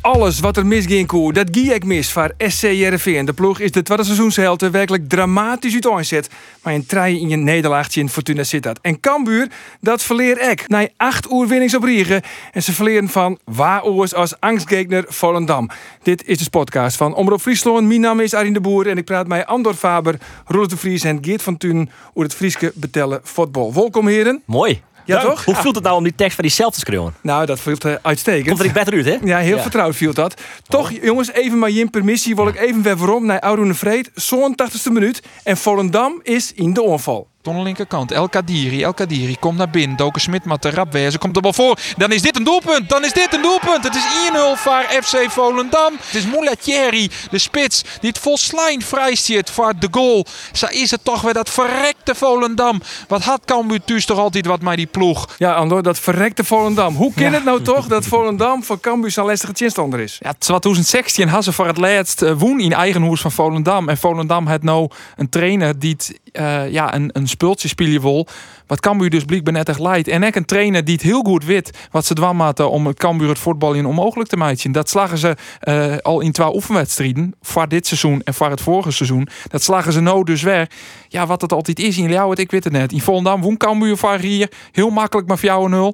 Alles wat er misging koer, dat gie ik mis voor SC Jereveen. De ploeg is de tweede seizoenshelte werkelijk dramatisch uiteenset. Maar een trein in je nederlaagje in Fortuna Sittard. En Cambuur, dat verleer ik. Na acht uur winnings op Riegen. En ze verleren van Waaroers als angstgegner Volendam. Dit is de podcast van Omroep Friesland. Mijn naam is Arjen de Boer en ik praat met Andor Faber, Roelof de Vries en Geert van Thun over het Frieske betellen voetbal. Welkom heren. Mooi. Ja, toch? Hoe voelt het nou om die tekst van die zelf te schreeuwen? Nou, dat voelt uh, uitstekend. Komt er ik beter uit, hè? Ja, heel vertrouwd viel dat. Toch, jongens, even maar je permissie wil ik even weer waarom naar Oudoen Vreed. Zo'n 80ste minuut. En Volendam is in de onval. Ton linkerkant, El Kadiri, El Kadiri komt naar binnen. Doken Smit met de rap komt er wel voor. Dan is dit een doelpunt, dan is dit een doelpunt. Het is 1-0 voor FC Volendam. Het is Moulatieri, de spits, die het vol slijn vrij zit voor de goal. Zo is het toch weer dat verrekte Volendam. Wat had Cambuur thuis toch altijd wat met die ploeg. Ja, Andor, dat verrekte Volendam. Hoe kan het nou toch dat Volendam voor Cambuur zo'n lastige chinstander is? Ja, 2016 had ze voor het laatst eh, woen in eigen hoes van Volendam. En Volendam had nou een trainer die het, eh, ja, een, een spultje spelen wil. Wat Cambuur dus blijkbaar net echt leidt. En ook een trainer die het heel goed weet wat ze hadden om het Cambuur het voetbal in onmogelijk te maken. Dat slagen ze eh, al in twee oefenwedstrijden. Voor dit seizoen en voor het vorige seizoen. Dat slagen ze nou dus weer. Ja, wat het altijd is in Ljouwert, ik weet het net. In Volendam woen Cambuur van hier. Heel makkelijk maar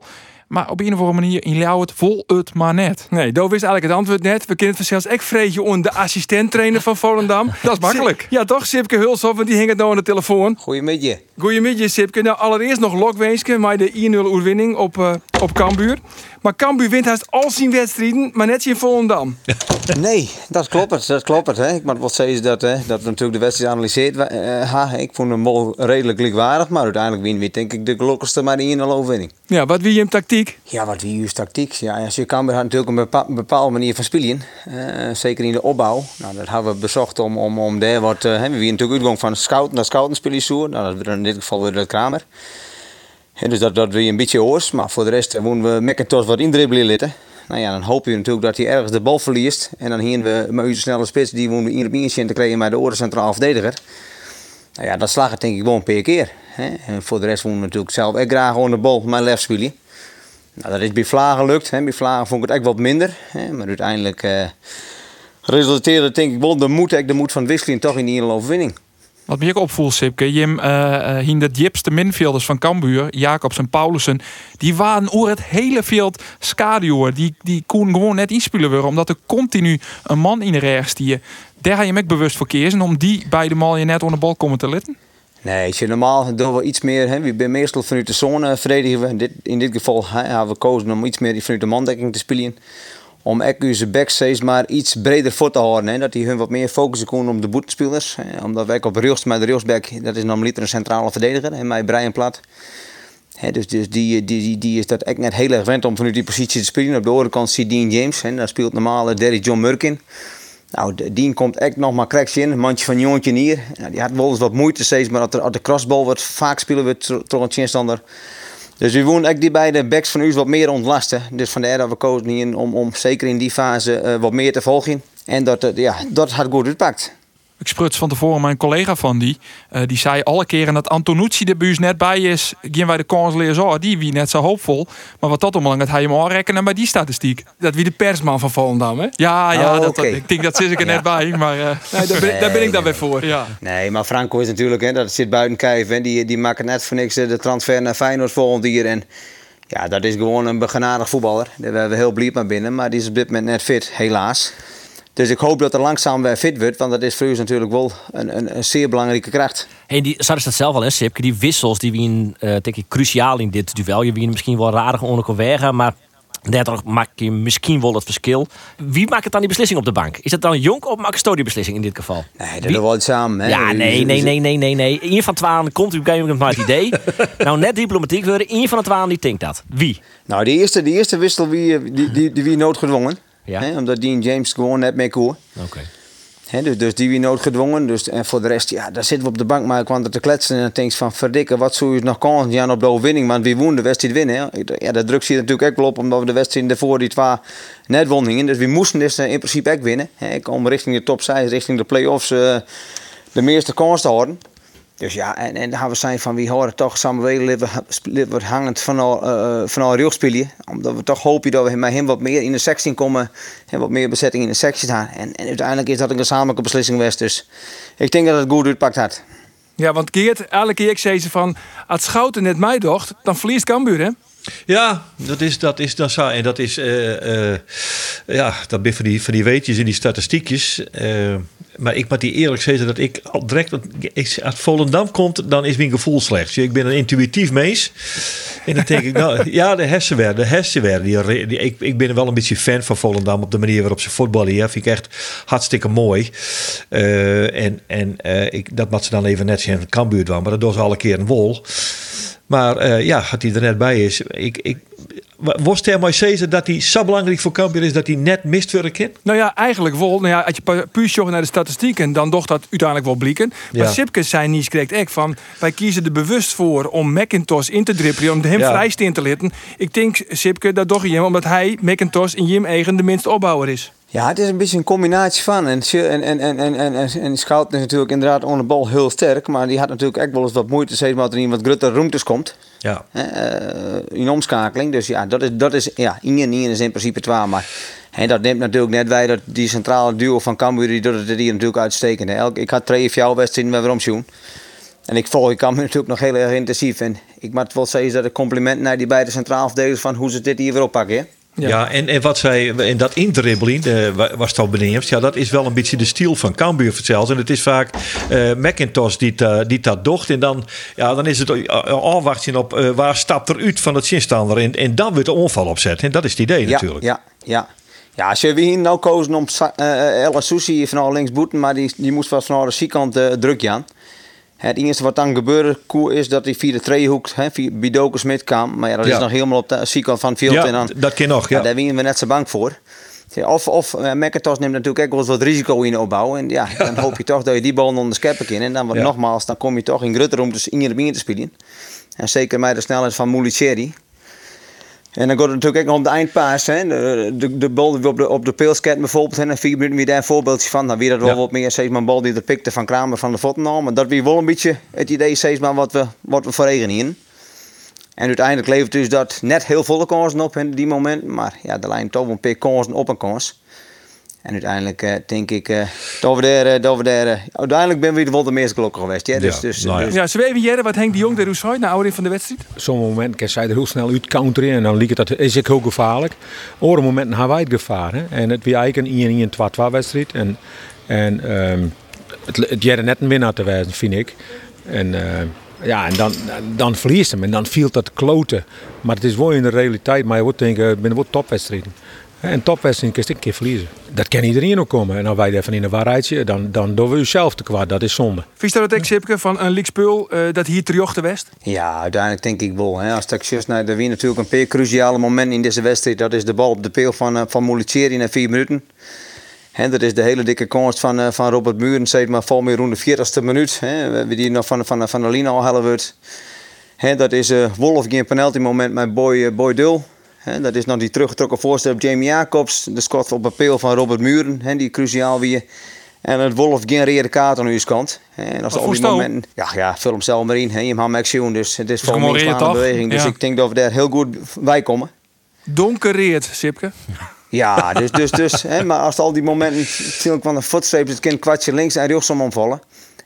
4-0. Maar op een of andere manier in Ljouwert vol het maar net. Nee, Doof wist eigenlijk het antwoord net. We kennen het zelfs echt vreetje om de assistent-trainer van Volendam. Dat is makkelijk. Ja, toch? Sipke Hulshoff, want die hing het nou aan de telefoon. Goedemiddag. Goedemiddag, Sipke. Nou, allereerst nog Lokweensken, maar de 1-0 oerwinning op, eh op Cambuur. Maar Cambuur wint haast al zijn wedstrijden, maar net in Volendam. Nee, dat klopt. het, Dat klopt. het, Hè. Ik moet wel zeggen dat, hè, dat natuurlijk de wedstrijd analyseert. ha, ik vond hem wel redelijk likwaardig, maar uiteindelijk win we denk ik de gelukkigste maar die 1-0 overwinning. Ja, wat wie je tactiek? Ja, wat wie is tactiek? Ja, als je kan had natuurlijk een bepa- bepaalde manier van spelen. eh, zeker in de opbouw. Nou, dat hebben we bezocht om, om, om daar wat... eh, hè, we hebben natuurlijk uitgang van scout naar scouten spelen zo. Nou, dat is in dit geval weer de Kramer. Dus dat, dat weer een beetje oors. Maar voor de rest eh, moeten we McIntosh wat indribbelen laten. Nou ja, dan hoop je natuurlijk dat hij ergens de bal verliest. En dan hier we een snelle spits die we één op zien te krijgen met de oren centraal verdediger. Nou ja, dat slag denk ik gewoon per keer. Hè. En voor de rest moeten we natuurlijk zelf ook graag gewoon de bal met lef spelen. Nou, dat is bij Vlagen gelukt. Hè. Bij Vlagen vond ik het echt wat minder. Maar uiteindelijk eh, resulteerde denk ik wel de moed, de moed van Wisseling toch in die overwinning. Wat me ook opvoelt, Sipke, Jim, uh, de jipste middenvelders van Cambuur, Jacobs en Paulussen, die waren over het hele veld schaduwen. Die, die konden gewoon net inspelen worden, omdat er continu een man in de stier. Daar ga je ook bewust voor kiezen, om die bij de mal je net onder de bal komen te letten. Nee, je normaal doen we iets meer. Hè. We zijn meestal vanuit de zone verdedigen. In dit, in dit geval hebben we gekozen om iets meer vanuit de mandekking te spelen. Om ook backs steeds maar iets breder voor te houden. Hè. Dat die hun wat meer focussen kunnen op de boetenspelers. Hè. Omdat wij op rechts, maar de rechtsback, dat is normaliter een centrale verdediger. En mij Brian Plat. Hè, dus dus die, die, die, die is dat echt net heel erg gewend om vanuit die positie te spelen. Op de andere kant zie Dean James. Hè. Daar speelt normaal Derry John Murkin. Nou, de- Dien komt echt nog maar cracks in. Mandje van jongetje hier. Nou, die had wel eens wat moeite steeds, maar als de, crossbal wordt vaak spelen we toch een chinstander. Dus we wonen echt die beide backs van u wat meer ontlasten. Dus vandaar dat we kozen om, om zeker in die fase eh, wat meer te volgen. En dat, het, ja, dat had goed uitpakt. Ik spruts van tevoren mijn collega van die. eh, die zei alle keren dat Antonucci de buus net bij is. Gaan wij de kansleer zo. Die wie net zo hoopvol. Maar wat dat omlang, dat hij hem aanrekenen bij die statistiek. Dat wie de persman van Volendam, hè? Ja, ja Oh, dat, oké. ik denk dat zit ik er net bij. Maar eh, Nee, daar, ben, daar ben ik dan weer voor. ja. Nee, maar Franco is natuurlijk, hè, dat zit buiten kijf. Hè, die, die maken net voor niks eh, de transfer naar Feyenoord volgend jaar. En ja, dat is gewoon een begenadigd voetballer. Daar zijn we heel blij mee binnen. Maar die is op dit moment net fit, helaas. Dus ik hoop dat er langzaam weer fit wordt. Want dat is voor u natuurlijk wel een, een, een zeer belangrijke kracht. Hey, die zouden dat zelf al, hè, Sipke? Die wissels die wien, eh denk ik, cruciaal in dit duel. Je wien misschien wel rarig onder wegen, maar daardoor maak je misschien wel het verschil. Wie maakt het dan die beslissing op de bank? Is het dan Jonk of maakt Sto die beslissing in dit geval? Nee, dat doen we samen. Hè. Ja, nee, nee, nee, nee, nee, nee. Eén van twaalf komt u op een maar het idee. nou, net diplomatiek worden. Eén van de twaalf die denkt dat. Wie? Nou, de eerste, de eerste wissel wie, die, die, die, wie noodgedwongen. Ja. Hè, omdat Dean James gewoon net mee koer. Oké. Hè, dus, dus die wie noodgedwongen. Dus, en voor de rest, ja, daar zitten we op de bank maar kwam er te kletsen. En dan denk van, verdikken, wat zou je nog kans Jan op de overwinning? Want wie woont de wedstrijd winnen? Hè? Ja, dat druk zie je natuurlijk ook wel op, omdat we de wedstrijd ervoor die twee net wonnen. Dus we moesten dus in principe ook winnen. Hè? Om richting de top 6, richting de play-offs, uh, de meeste kans te houden. Dus ja, en, en dan gaan we zijn van wie horen toch samen liever hangend van al, uh, van al spelen. Omdat we toch hopen dat we met hem wat meer in de sectie komen. En wat meer bezetting in de sectie staan. En, en uiteindelijk is dat een gezamenlijke beslissing geweest. Dus ik denk dat het goed uitpakt had. Ja, want Geert, elke keer ik zei ze van... Als Schouten net mij docht, dan verliest Cambuur, hè? Ja, dat is, dat is, dat is, en dat is, uh, uh, ja, dat ben van die, van die weetjes en die statistiekjes. Uh, maar ik moet die eerlijk zeggen dat ik al direct, als Volendam komt, dan is mijn gevoel slecht. Ik ben een intuïtief mens. En dan denk ik, nou, ja, de hersenwer, de hersenwer. Die, die, ik, ik ben wel een beetje fan van Volendam op de manier waarop ze voetballen. Ja, vind ik echt hartstikke mooi. en en ik, dat moet ze dan even net zijn Cambuur doen, maar dat doen ze alle keer een wol. Maar uh, ja, dat hij er net bij is. Ik, ik, was het maar dat hij zo belangrijk voor Cambuur is dat hij net mist voor een kind? Nou ja, eigenlijk wel. Nou ja, als je puur naar de statistieken, dan docht dat uiteindelijk wel blikken. Maar ja. Sipke zei niet correct echt van, wij kiezen er bewust voor om McIntosh in te dribbelen, om hem ja. vrij te laten. Ik denk, Sipke, dat toch je omdat hij, McIntosh, in Jim eigen de minste opbouwer is. Ja, het is een beetje een combinatie van. En, en, en, en, en, en, en Schout is natuurlijk inderdaad onder de bal heel sterk. Maar die had natuurlijk echt wel eens wat moeite, steeds maar er in wat grotere ruimtes komt. Ja. Uh, in omschakeling. Dus ja, dat is, dat is ja, Ingen is in principe twee. Maar en dat neemt natuurlijk net wij dat die centrale duo van Cambuur, die doet het hier natuurlijk uitstekend. Elk, ik had twee of jouw wedstrijden met Romsjoen. En ik volg Cambuur natuurlijk nog heel erg intensief. En ik moet wel zeggen dat een compliment naar die beide centraal verdedigers van hoe ze dit hier weer oppakken. Ja. en, en wat zij in dat indribbeling, uh, was het al benieuwd, ja, dat is wel een beetje de stil van Cambuur zelfs. En het is vaak uh, McIntosh die, uh, die dat docht. En dan, ja, dan is het afwachten op waar stapt er uit van het zinstander. En, en dan wordt de onval opzetten. En dat is het idee ja, natuurlijk. Ja, ja. Ja, als we hier nou kozen om uh, Ella Susi van links boeten, maar die, die moest wel van de zijkant druk aan. Het eerste wat dan gebeurde is dat hij via de treehoek via Bidoke Smit kwam. Maar ja, dat is nog helemaal op de zijkant van het veld. Ja, en dan, dat kan nog, ja. ja daar winnen we net zo bang voor. Of, of uh, McIntosh neemt natuurlijk ook wel eens wat risico in opbouwen. En ja, dan hoop je toch dat je die bal onder de scheppen kan. En dan ja. nogmaals, dan kom je toch in grote ruimtes in je te spelen. En zeker met de snelheid van Muliceri. En dan gaat het natuurlijk ook om de eindpaas. Hè. De, de, de bal die op de, op de peelsket bijvoorbeeld. En vier minuten weer daar een voorbeeldje van. Dan weer dat wel ja. wat meer. Steeds maar een bal die er pikte van Kramer van de voeten nam. Maar dat weer wel een beetje het idee steeds maar wat we, wat we voor regen hier. En uiteindelijk levert dus dat net heel volle kansen op in die moment. Maar ja, de lijn toch een paar kansen op een kans. En uiteindelijk uh, denk ik uh, dat we daar, uh, dat we daar uiteindelijk ben we wel de meest gelukkig geweest. Ja, dus, ja, dus, nou ja. dus. ja, we even jaren wat Henk de Jong de Rousseau na oude van de wedstrijd? Sommige momenten kan zij er heel snel uit counteren en dan liep het dat is ik heel gevaarlijk. Andere momenten hebben wij het gevaar. Hè? En het was eigenlijk een 1-1-2-2 wedstrijd. En, en um, het, het jaren net een winnaar te wijzen, vind ik. En ja, en dan, dan verliest hem en dan viel dat kloten. Maar het is wel in de realiteit, maar je wordt denken, binnen wat topwedstrijden. En topwedstrijd kun je een keer verliezen. Dat kan iedereen ook komen. En als wij even in een waarheidje, dan, dan doen we jezelf te kwaad. Dat is zonde. Vies dat ik Sipke van een Liekspul uh, dat hier terjocht de West? Ja, uiteindelijk denk ik wel. Hè. Als ik juist naar de wie natuurlijk een paar cruciale moment in deze wedstrijd. Dat is de bal op de peel van, uh, van na vier minuten. He, dat is de hele dikke komst van, uh, van Robert Muren. Zeg maar vol meer rond de 40ste minuut. Hebben die nog van, van, van de lijn al halen wordt. He, dat is uh, Wolf geen penalty moment met Boy, uh, Boy Dul. He, dat is nog die teruggetrokken voorstel op Jamie Jacobs. De schot op een van Robert Muren, he, die cruciaal weer. En het Wolf geen rode kaart aan uw kant. En als al die momenten, ja, ja, vul hem zelf maar in. He, je hebt action, dus het is voor mij een beweging. Dus ja. ik denk dat we daar heel goed bij komen. Donkereerd, Sipke. Ja, dus, dus, dus hè, maar als al die momenten van de voetstreep het kind kwartje links en rechts om omvallen.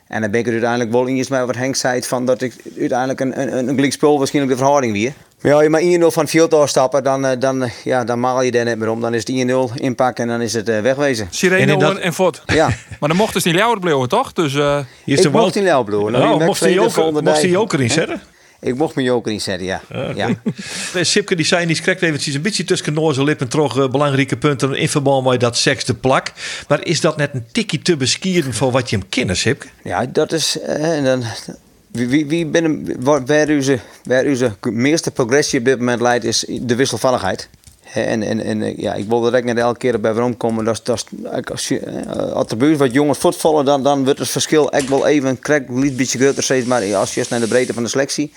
En dan ben ik er uiteindelijk wel in met wat Henk zei van dat ik uiteindelijk een, een, een spul waarschijnlijk de verhouding weer. Maar ja, je maar 1-0 van het veld afstappen, dan, dan, ja, dan maal je daar net meer om. Dan is het 1-0 inpakken en dan is het uh, wegwezen. Sirene en, dat... en Fot. Ja. maar dan mocht dus niet Ljouwer blijven, toch? Dus, uh... ik mocht niet Ljouwer blijven. Nou, mocht hij joker inzetten? Ik mocht mijn joker inzetten, ja. Okay. ja. Sipke die zei, die schrikt eventjes een beetje tussen noze lippen toch uh, belangrijke punten in verband met dat seks de plak. Maar is dat net een tikje te beskieren voor wat je hem kent, Sipke? Ja, dat is... Uh, dan, wie, wie, binnen, waar, onze, waar onze meeste progressie op dit moment leidt, is de wisselvalligheid. En, en, en eh, ja, ik wilde direct net elke keer bij waarom komen. Dat, dat, als je eh, als buurt wat jongens voetvallen, dan, dan wordt het verschil echt wel even krijg een beetje groter steeds. Maar als je eens naar de breedte van de selectie.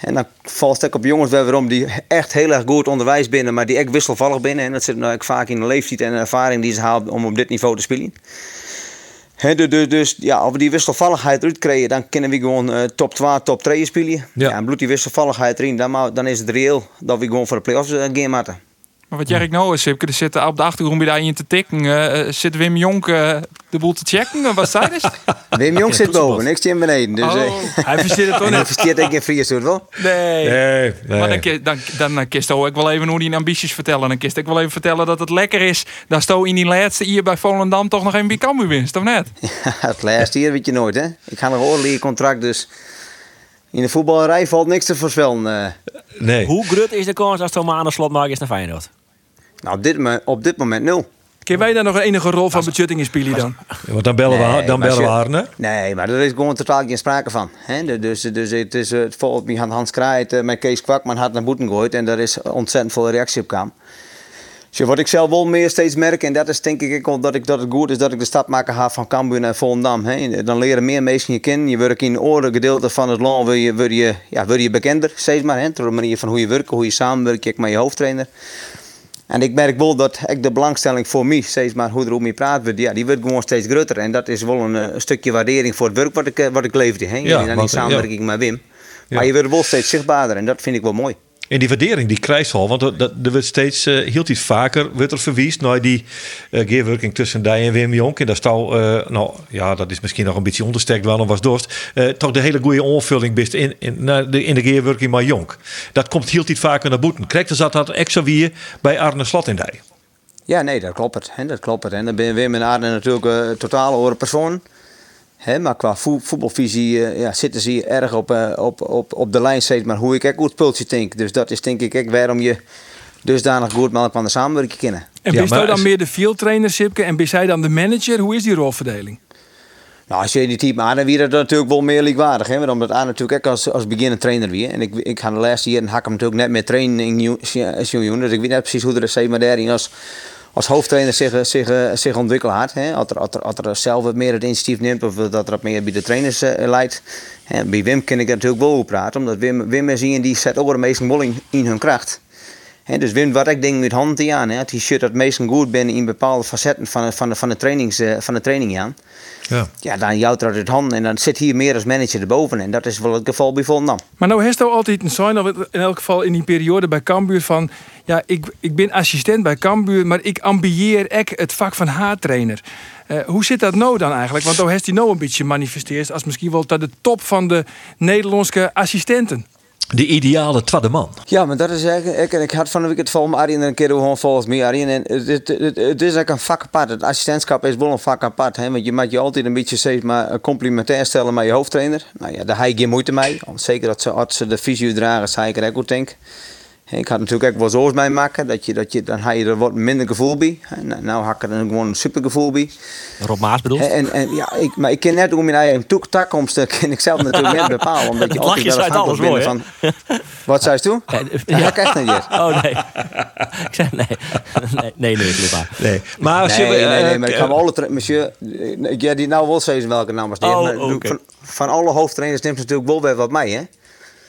En dan valt het op jongens bij waarom die echt heel erg goed onderwijs binnen, maar die echt wisselvallig binnen. En dat zit nou vaak in de leeftijd en de ervaring die ze halen om op dit niveau te spelen. Hè, du- du- dus ja, als we die wisselvalligheid eruit krijgen, dan kunnen we gewoon eh, top 2, top 3 spelen. Ja. en bloedt die wisselvalligheid erin, dan, dan is het reëel dat we gewoon voor de play-offs game maken. Maar wat jij ik nou is, Sipke, er zit op de achtergrond bij daar in te tikken. eh, eh, zit Wim Jonk eh, de boel te checken? Wat zei dus? Wim Jong zit boven, niks in beneden. Dus, Oh, Hij versteert het toch en hij versteert denk ik in Fries wel. Nee. Nee, nee. Maar dan, dan, dan, dan kist ook wel even hoe die ambities vertellen. Dan kist ik wel even vertellen dat het lekker is. Dat sto in die laatste hier bij Volendam toch nog een Bikambu winst, of net? het laatste hier weet je nooit, hè. Ik ga nog een oorlijke contract, dus in de voetballerij valt niks te voorspellen. eh. nee. Hoe groot is de kans als Thomas aan de slot nog eens naar Feyenoord? Nou, op dit, op dit moment nul. Kun wij daar nog een enige rol van budgetting in spelen dan? Want dan bellen we, Nee, dan bellen we als Arne. Nee, maar er is gewoon totaal geen sprake van. Hè? Dus, dus het is eh, het volgt me Hans Kraait eh, met Kees Kwakman had naar boeten gegooid en daar is ontzettend veel reactie op kwam. Dus wat ik zelf wel meer steeds merk, en dat is denk ik ook dat, ik, dat het goed is dat ik de stap maken ga van Cambuur naar Volendam. Hè? Dan leren meer mensen je kennen. Je werkt in oren gedeelte van het land, wil je, wil je, ja, wil je bekender, steeds maar. Hè? Door de manier van hoe je werkt, hoe je samenwerkt met je hoofdtrainer. En ik merk wel dat ik de belangstelling voor mij, steeds maar hoe er om me praat wordt, ja, die wordt gewoon steeds groter. En dat is wel een, eh, stukje waardering voor het werk wat ik, eh, wat ik leefde. Hè? Ja, in want, samenwerking met Wim. Maar je wordt wel steeds zichtbaarder en dat vind ik wel mooi. En die waardering die krijgt al, want dat, dat- er wordt steeds, eh, heel iets vaker wordt er naar die eh gearworking tussen die en Wim Jonk. En dat is al, eh, nou ja, dat is misschien nog een beetje ondersterkt wel, was dorst. eh, toch de hele goede onvulling in, in, de, in de gearworking met Jonk. Dat komt heel iets vaker naar boeten. Krijgt er zat dat extra weer bij Arne Slot in die. Ja, nee, dat klopt. Hè, dat klopt. En dan ben Wim en Arne natuurlijk eh totaal andere personen. Hè, maar qua voe- voetbalvisie eh, ja, zitten ze erg op, eh, op, op, op de lijn steeds. Maar hoe ik ook goed pultje denk. Dus dat is denk ik ook waarom je dusdanig goed met elkaar aan de samenwerking kennen. En Ja, ben jij dan is- meer de field trainer, Sipke? En ben jij dan de manager? Hoe is die rolverdeling? Nou, als je die type Arne wie dat natuurlijk wel meer likwaardig. Hè? Want Omdat Arne natuurlijk ook als, als beginnend trainer weer. En ik, ik ga de laatste jaren hak hem natuurlijk net meer trainen in Sjoen. Dus ik weet net precies hoe er zeg maar daarin als, als hoofdtrainer zich, zich, zich ontwikkeld had. Hè? Als, er, als, er, als er zelf wat meer het initiatief neemt of dat er meer bij de trainers eh, leidt. Bij Wim kan ik natuurlijk wel over praten. Omdat Wim, Wim is iemand die zet ook de meesten wel in, in hun kracht. Dus Wim, wat ik denk met handen aan, het is dat meesten goed ben in bepaalde facetten van, de- van, van, de, trainings, eh, van de training aan. Ja. Ja, dan jouwt er uit het handen en dan zit hier meer als manager erboven. En dat is wel het geval bij Volendam. Maar nou heeft altijd een sign, of in elk geval in die periode bij Cambuur, van... Ja, ik, ik ben assistent bij Cambuur, maar ik ambieer ek het vak van haartrainer. Eh hoe zit dat nou dan eigenlijk? Want nou heeft hij nou een beetje manifesteerd als misschien wel tot de top van de Nederlandse assistenten. De ideale tweede man. Ja, maar dat is eigenlijk... Ik, ik had van de het vol met Arjen een keer gewoon volgens mij. En het, het, het, is eigenlijk een vak apart. Het assistentschap is wel een vak apart. Hè? Want je moet je altijd een beetje steeds maar complimentair stellen met je hoofdtrainer. Nou ja, daar heb je geen moeite mee. Want zeker dat ze, als ze de visio dragen, zei ik er ook denk. Ik had natuurlijk ook wel zoals mij maken. Dat je, dat je, dan heb je er wat minder gevoel bij. En nou, nou had ik er gewoon een super gevoel bij. Rob Maas bedoelt? En, en, ja, ik, maar ik ken net hoe mijn eigen toek- toekomst eh, ken ik zelf natuurlijk net bepalen. Omdat je Het altijd wel alles bent van... Wat zei je toen? Ja, Ja, dat krijg ik niet. Oh nee. Ik zei nee. Nee, nee, nee. Nee. Maar als Nee, je, nee, eh, nee, maar ik ga wel alle monsieur, eh, ja, die nou wel zeggen welke naam was die. Oh, maar van, van alle hoofdtrainers neemt ze natuurlijk wel weer wat mee, hè?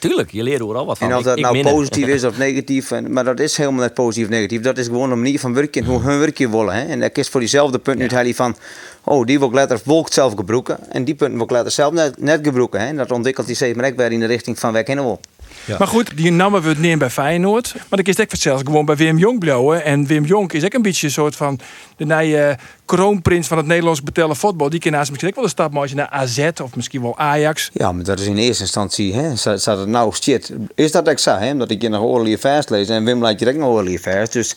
Tuurlijk, je leert er al wat van. En of dat ik nou positief is of negatief, en, maar dat is helemaal niet positief of negatief. Dat is gewoon een manier van werken, hoe hun werkje willen. Hè? En dat is voor diezelfde punt nu hij van, oh, die wil ik later zelf gebruiken. En die punten wil ik later zelf net, net gebruiken. Hè? En dat ontwikkelt die steeds weer in de richting van wij kennen wel. Ja. Maar goed, die namen we het neer bij Feyenoord. Maar dan is het zelfs gewoon bij Wim blijven. En Wim Jonk is ook een beetje een soort van de nieuwe kroonprins van het Nederlands betellen voetbal. Die kan naast misschien ook wel een stap maken naar AZ of misschien wel Ajax. Ja, maar dat is in eerste instantie, hè, staat staat het nou shit. Is dat ik zei, hè, omdat ik je nog oorlijke vers lees en Wim laat je ook nog oorlijke vers. Dus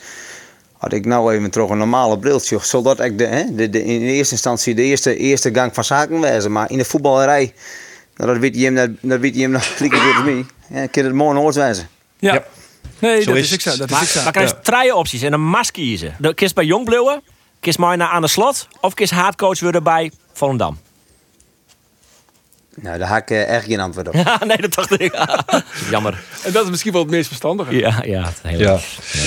had ik nou even terug een normale briltje, zodat ik de, hè, de, de, in eerste instantie de eerste, eerste gang van zaken wezen. Maar in de voetballerij, nou, dat weet je hem, dat, dat weet je hem nog lekker goed als mij. Ja, kan het mooi nooit wezen. Ja. Ja. Nee, Zo dat is is ik zo. Dat is Maar, ik zo. maar krijg je drie opties en een mas kiezen. Kist bij Jong blijven, kist mij naar aan de slot of kist haatcoach worden bij Volendam. Nou, daar heb ik echt geen antwoord op. Ja, nee, dat dacht ik. Jammer. En dat is misschien wel het meest verstandige. Ja, ja. het heel Ja.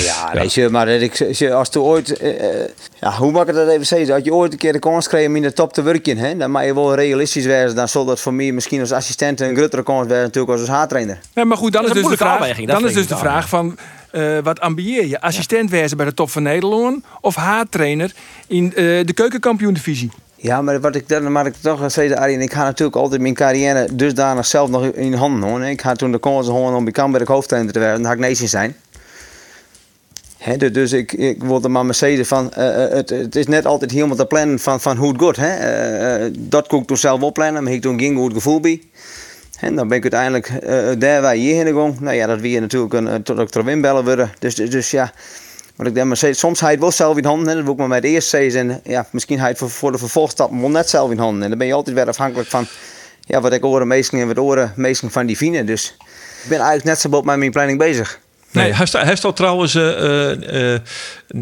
Ja, weet je, maar ik, als je- ooit, eh, eh, ja, hoe mag ik dat even zeggen? Als je ooit een keer de kans krijgt om in de top te werken, hè, dan mag je wel realistisch wezen. Dan zal dat voor mij misschien als assistent een grotere kans zijn natuurlijk als als haartrainer. Nee, maar goed, dan Dat is, is een dus de moeilijke vraag, afweging, dat dan is dus de vraag van... eh, wat ambieer je? Assistent wezen bij de top van Nederland of haartrainer in de keukenkampioen-divisie? Ja, maar wat ik dan maar ik toch zeggen, Arjen, ik ga natuurlijk altijd mijn carrière dusdanig zelf nog in handen hoor. Ik had toen de kans gewoon om bij Camberg hoofdtrainer te werden, dan had ik nee zijn. Hè, du- dus ik, ik wilde maar Mercedes van, eh, eh, het, het is net altijd helemaal te plannen van, van hoe het. Hè. Eh, dat kon ik toen zelf op plannen, maar ik toen geen goed gevoel bij. En dan ben ik uiteindelijk eh daar waar je hierheen gegaan. Nou ja, dat weer natuurlijk een, tot ik erin bellen worden. Dus, dus, dus ja, maar ik denk maar soms hij het wel zelf in handen. Dat wil ik maar met het eerst zeggen. En ja, misschien hij het voor, de vervolgstap wel net zelf in handen. En dan ben je altijd weer afhankelijk van ja, wat ik oren meestal en wat oren meestal van die Fine. Dus ik ben eigenlijk net zo op met mijn planning bezig. Nee, hij staat, hij staat trouwens, eh, eh, eh,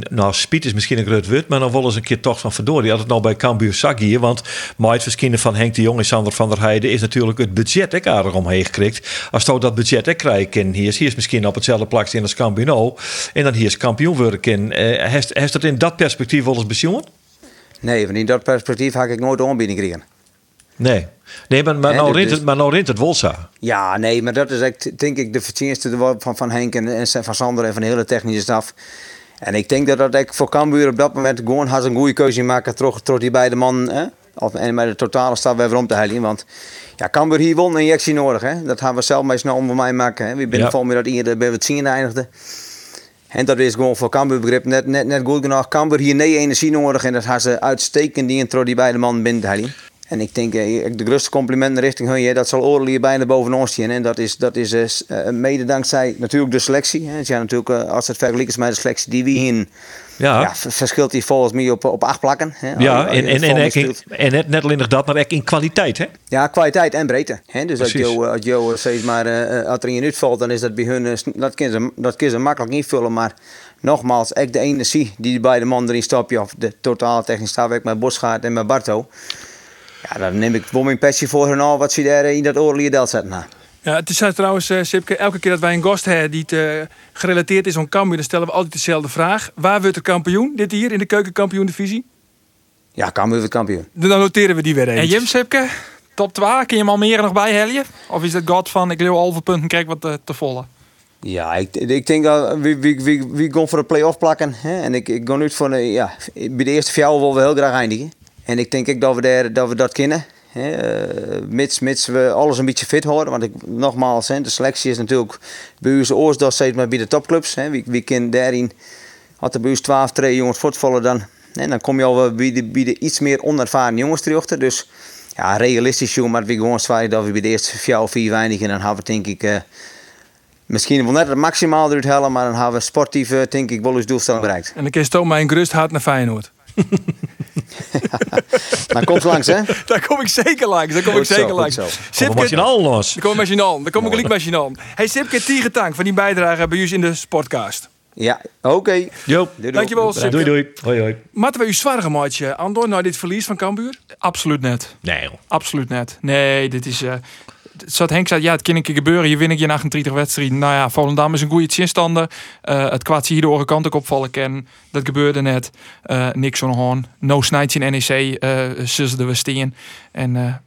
nou, speed is misschien een groot woord, maar dan wel eens een keer toch van verdorie. Had het nou bij Cambuur zak hier, want het verschijnen van Henk de Jong en Sander van der Heijden is natuurlijk het budget ook aardig omheen gekrikt. Als je dat budget ook krijgt, en hier is, hier is misschien op hetzelfde plak staan als Cambuur nou, en dan hier is kampioen worden. Eh, heeft, heeft dat in dat perspectief wel eens bezien? Nee, van in dat perspectief had ik nooit de aanbieding gekregen. Nee. Nee, maar, maar, nou, rint het, maar nou rint het Wolsa. Ja, nee, maar dat is echt, denk ik de verdienste van, van Henk en, en van Sander en van de hele technische staf. En ik denk dat dat ik voor Cambuur op dat moment gewoon had een goede keuze maken terug die beide mannen. Hè? Of, en met de totale staf weer om te halen. Want ja, Cambuur hier wel een injectie nodig. Hè? Dat gaan we zelf maar snel om voor mij maken. Hè? We binnen Ja. mij dat eerder bij het zien eindigde. En dat is gewoon voor Cambuur begrip net, net, net goed genoeg. Cambuur hier nee energie nodig. En dat gaan ze uitstekend die intro die beide mannen binnen te halen. En ik denk, eh, de grootste complimenten richting hun, dat zal Orel hier bijna boven ons staan. En dat is, dat is eh, eh, mede dankzij natuurlijk de selectie. Hè. Ja, natuurlijk, als het vergelijkt is met de selectie die we hier Ja, ja, ja, verschilt hij volgens mij op, op acht plakken. Hè, je en, en, en, net, net alleen nog dat, maar ook in kwaliteit, hè? Ja, kwaliteit en breedte. Hè? Dus als je, als je steeds maar eh, als er in uitvalt, dan is dat bij hun, dat kunnen ze, dat kunnen ze makkelijk invullen. Maar nogmaals, echt de energie die die beide mannen erin stoppen, of de totale technische staf, ik met Bosgaard en met Barto. Ja, dan neem ik wel mijn passie voor hun al wat ze daar in dat oorlijke deel zetten. Nou. Ja, het is zo trouwens, eh, Sipke, elke keer dat wij een gast hebben die eh, gerelateerd is aan Cambuur, dan stellen we altijd dezelfde vraag. Waar wordt er kampioen? Dit hier in de keukenkampioen-divisie? Ja, Cambuur wordt kampioen. Dan noteren we die weer even. En Jim Sipke, top 2, kun je hem al meer nog bij helje? Of is het god van ik wil halve punten krijg wat te, te volle? Ja, ik, ik denk dat we, we, we, we gaan voor de play-off plakken. Hè? En ik, ik ga nu voor de, ja, bij de eerste vier willen we heel graag eindigen. En ik denk ook dat we, daar, dat, we dat kunnen. Eh, mits, mits we alles een beetje fit houden. Want ik, nogmaals, hè, de selectie is natuurlijk bij ons maar bij de topclubs. Hè? Wie, wie kan daarin, had bij ons 12, 2 jongens voortvallen dan, hè, dan kom je al bij de, bij de iets meer onervaren jongens terug. Dus ja, realistisch jongen, maar we gewoon zwaar dat we bij de eerste vier of vier eindigen. En dan hebben we denk ik... eh, Misschien wel net het maximaal eruit halen, maar dan hebben we sportief, eh, denk ik, wel eens bereikt. En dan kun je mij een gerust hart naar Feyenoord. Maar komt langs, hè? Daar kom ik zeker langs. Daar kom ik Goed zeker langs. zo. Kom maar je al los. Daar kom ik met je aan. Daar kom ik gelijk met je aan. Hey Sipke, Tiegetank van die bijdrage bij jullie in de Sportcast. Ja, oké. Doei. Dankjewel, Sipke. doei doei. Hoi hoi. Matten we u zwaar maatje Andor naar dit verlies van Cambuur? Absoluut net. Nee joh. Absoluut net. Nee, dit is... eh Zat Henk zei, ja, het kan een keer gebeuren. Hier win ik je 38 wedstrijden. Nou ja, Volendam is een goede zinstander. Eh het kwaad zie je de andere kant ook opvallen ken. Dat gebeurde net. Eh niks on horn. No snijds in NEC. eh zullen we steen. En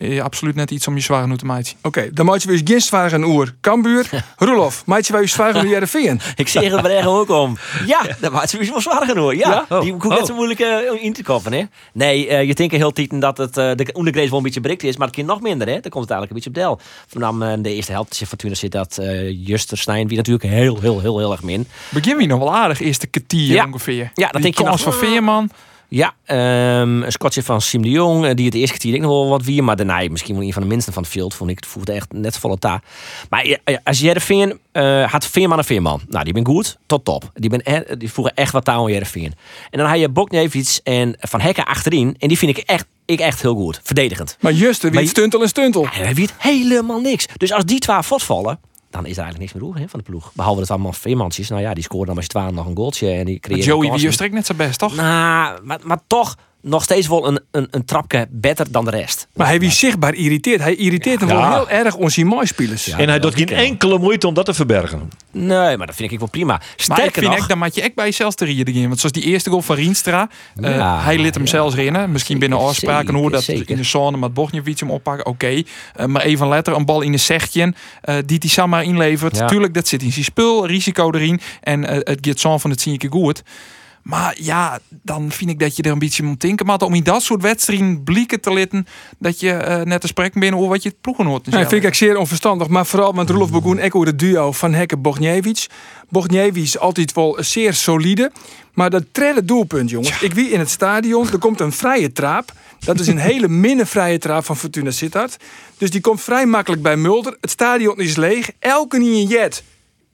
eh, absoluut net iets om je zware te maken. Oké, dan maatje we u geen zwaar een oer. Cambuur, Roelof, maatje wij u zwaar een Jereveen. Ik zeg het er ook om. Ja, dat maakt ze wel zwaar genoeg. Ja, Ja? die Oh. hoeft net Oh. zo moeilijk eh, in te koppen. Hè? Nee, eh, je denkt heel tieten dat het, eh, de ondergrens wel een beetje bereikt is, maar het kan nog minder. Hè? Dan komt het eigenlijk een beetje op del. Vanaf de eerste helft van Fortuna zit dat eh Juster Snijn, wie natuurlijk heel, heel, heel, heel erg min. Begin wie nog wel aardig. Eerste kwartier Ja. ongeveer. Ja, dat Die denk je nog. van Veerman. Ja, ehm, een Scotje van Sim de Jong, eh, die het eerste kwartier ik nog wel wat wie, maar daarna misschien wel een van de minsten van het veld, vond ik. Het voelde echt net volle ta. Maar als Jereveen eh had Veerman en Veerman. Nou, die ben goed, tot top. Die, ben die voegen echt wat taal aan Jereveen. En dan had je Boknevits en Van Hekken achterin. En die vind ik echt, ik echt heel goed. Verdedigend. Maar Juster, wie je- stuntel en stuntel. Hij weet helemaal niks. Dus als die twee vallen, dan is er eigenlijk niks meer over hè, van de ploeg. Behalve dat allemaal Veermansjes. Nou ja, die scoren dan maar z'n twaalf nog een goaltje. En die creëren Joey wie strekt net zijn best, toch? Nou, maar, maar toch, nog steeds wel een, een, een trapje beter dan de rest. Maar hij wie zichtbaar irriteert. Hij irriteert hem Ja. wel heel erg onze mooispelers. Ja. en hij doet geen enkele moeite om dat te verbergen. Nee, maar dat vind ik wel prima. Maar ik Sterker vind nog, ik, dan maak je echt bij jezelf te rieden. Want zoals die eerste goal van Rienstra, eh, hij liet hem ja. zelfs rennen. Misschien binnen afspraken hoe dat zeker. in de zone met Bogniewicz hem oppakken. Oké, Eh, maar even later een bal in een zegtje eh, die die Samma inlevert. Ja. Tuurlijk, dat zit in zijn spul, risico erin. En eh, het gaat zo van het zie ik goed. Maar ja, dan vind ik dat je er een beetje moet denken. Maar om in dat soort wedstrijden blikken te litten, dat je eh, net te spreken bent over wat je het ploegen hoort. Nee, vind ik ook zeer onverstandig. Maar vooral met Roelof Bogoen, hoor het duo van Hekken Bogniewicz. Bogniewicz altijd wel zeer solide. Maar dat trede doelpunt, jongens. Ik wie in het stadion, er komt een vrije trap. Dat is een hele minne vrije trap van Fortuna Sittard. Dus die komt vrij makkelijk bij Mulder. Het stadion is leeg. Elke niet een jet.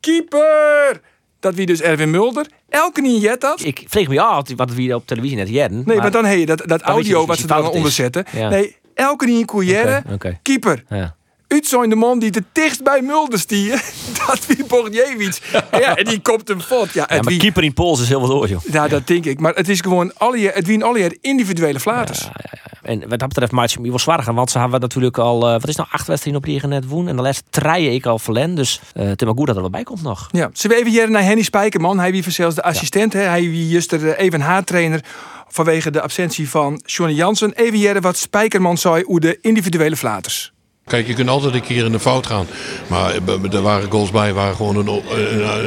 Keeper! Dat wie dus Erwin Mulder. Elke niet jet dat. ik vreeg me af wat we op televisie net jedden. Nee, maar- dan heb je dat, dat audio dus wat wie ze dan fout onder is. zetten. Ja. Nee, elke niet een. Keeper. Ja. Uit zijn de man die te dichtst bij Mulder stier. Dat wie Borjewicz. Ja, en die komt hem vod. Ja, Ja, maar wie, keeper in Pools is heel wat door, joh. ja, dat denk ik. Maar het is gewoon alle, het wien alle individuele flaters. En wat dat betreft maakt het wel zwaar gaan. Want ze hebben natuurlijk al, eh, wat is nou, acht wedstrijden op regen net woen. En de laatste treien ik al verlen. Dus eh, het is maar goed dat er wel bij komt nog. Ja, ze we even hier naar Henny Spijkerman. Hij wie zelfs de assistent. Hè. Hij wie juist er even haar-trainer vanwege de absentie van Johnny Jansen. Even hier wat Spijkerman zei over de individuele flaters. Kijk, je kunt altijd een keer in de fout gaan. Maar eh, er waren goals bij, waren gewoon een,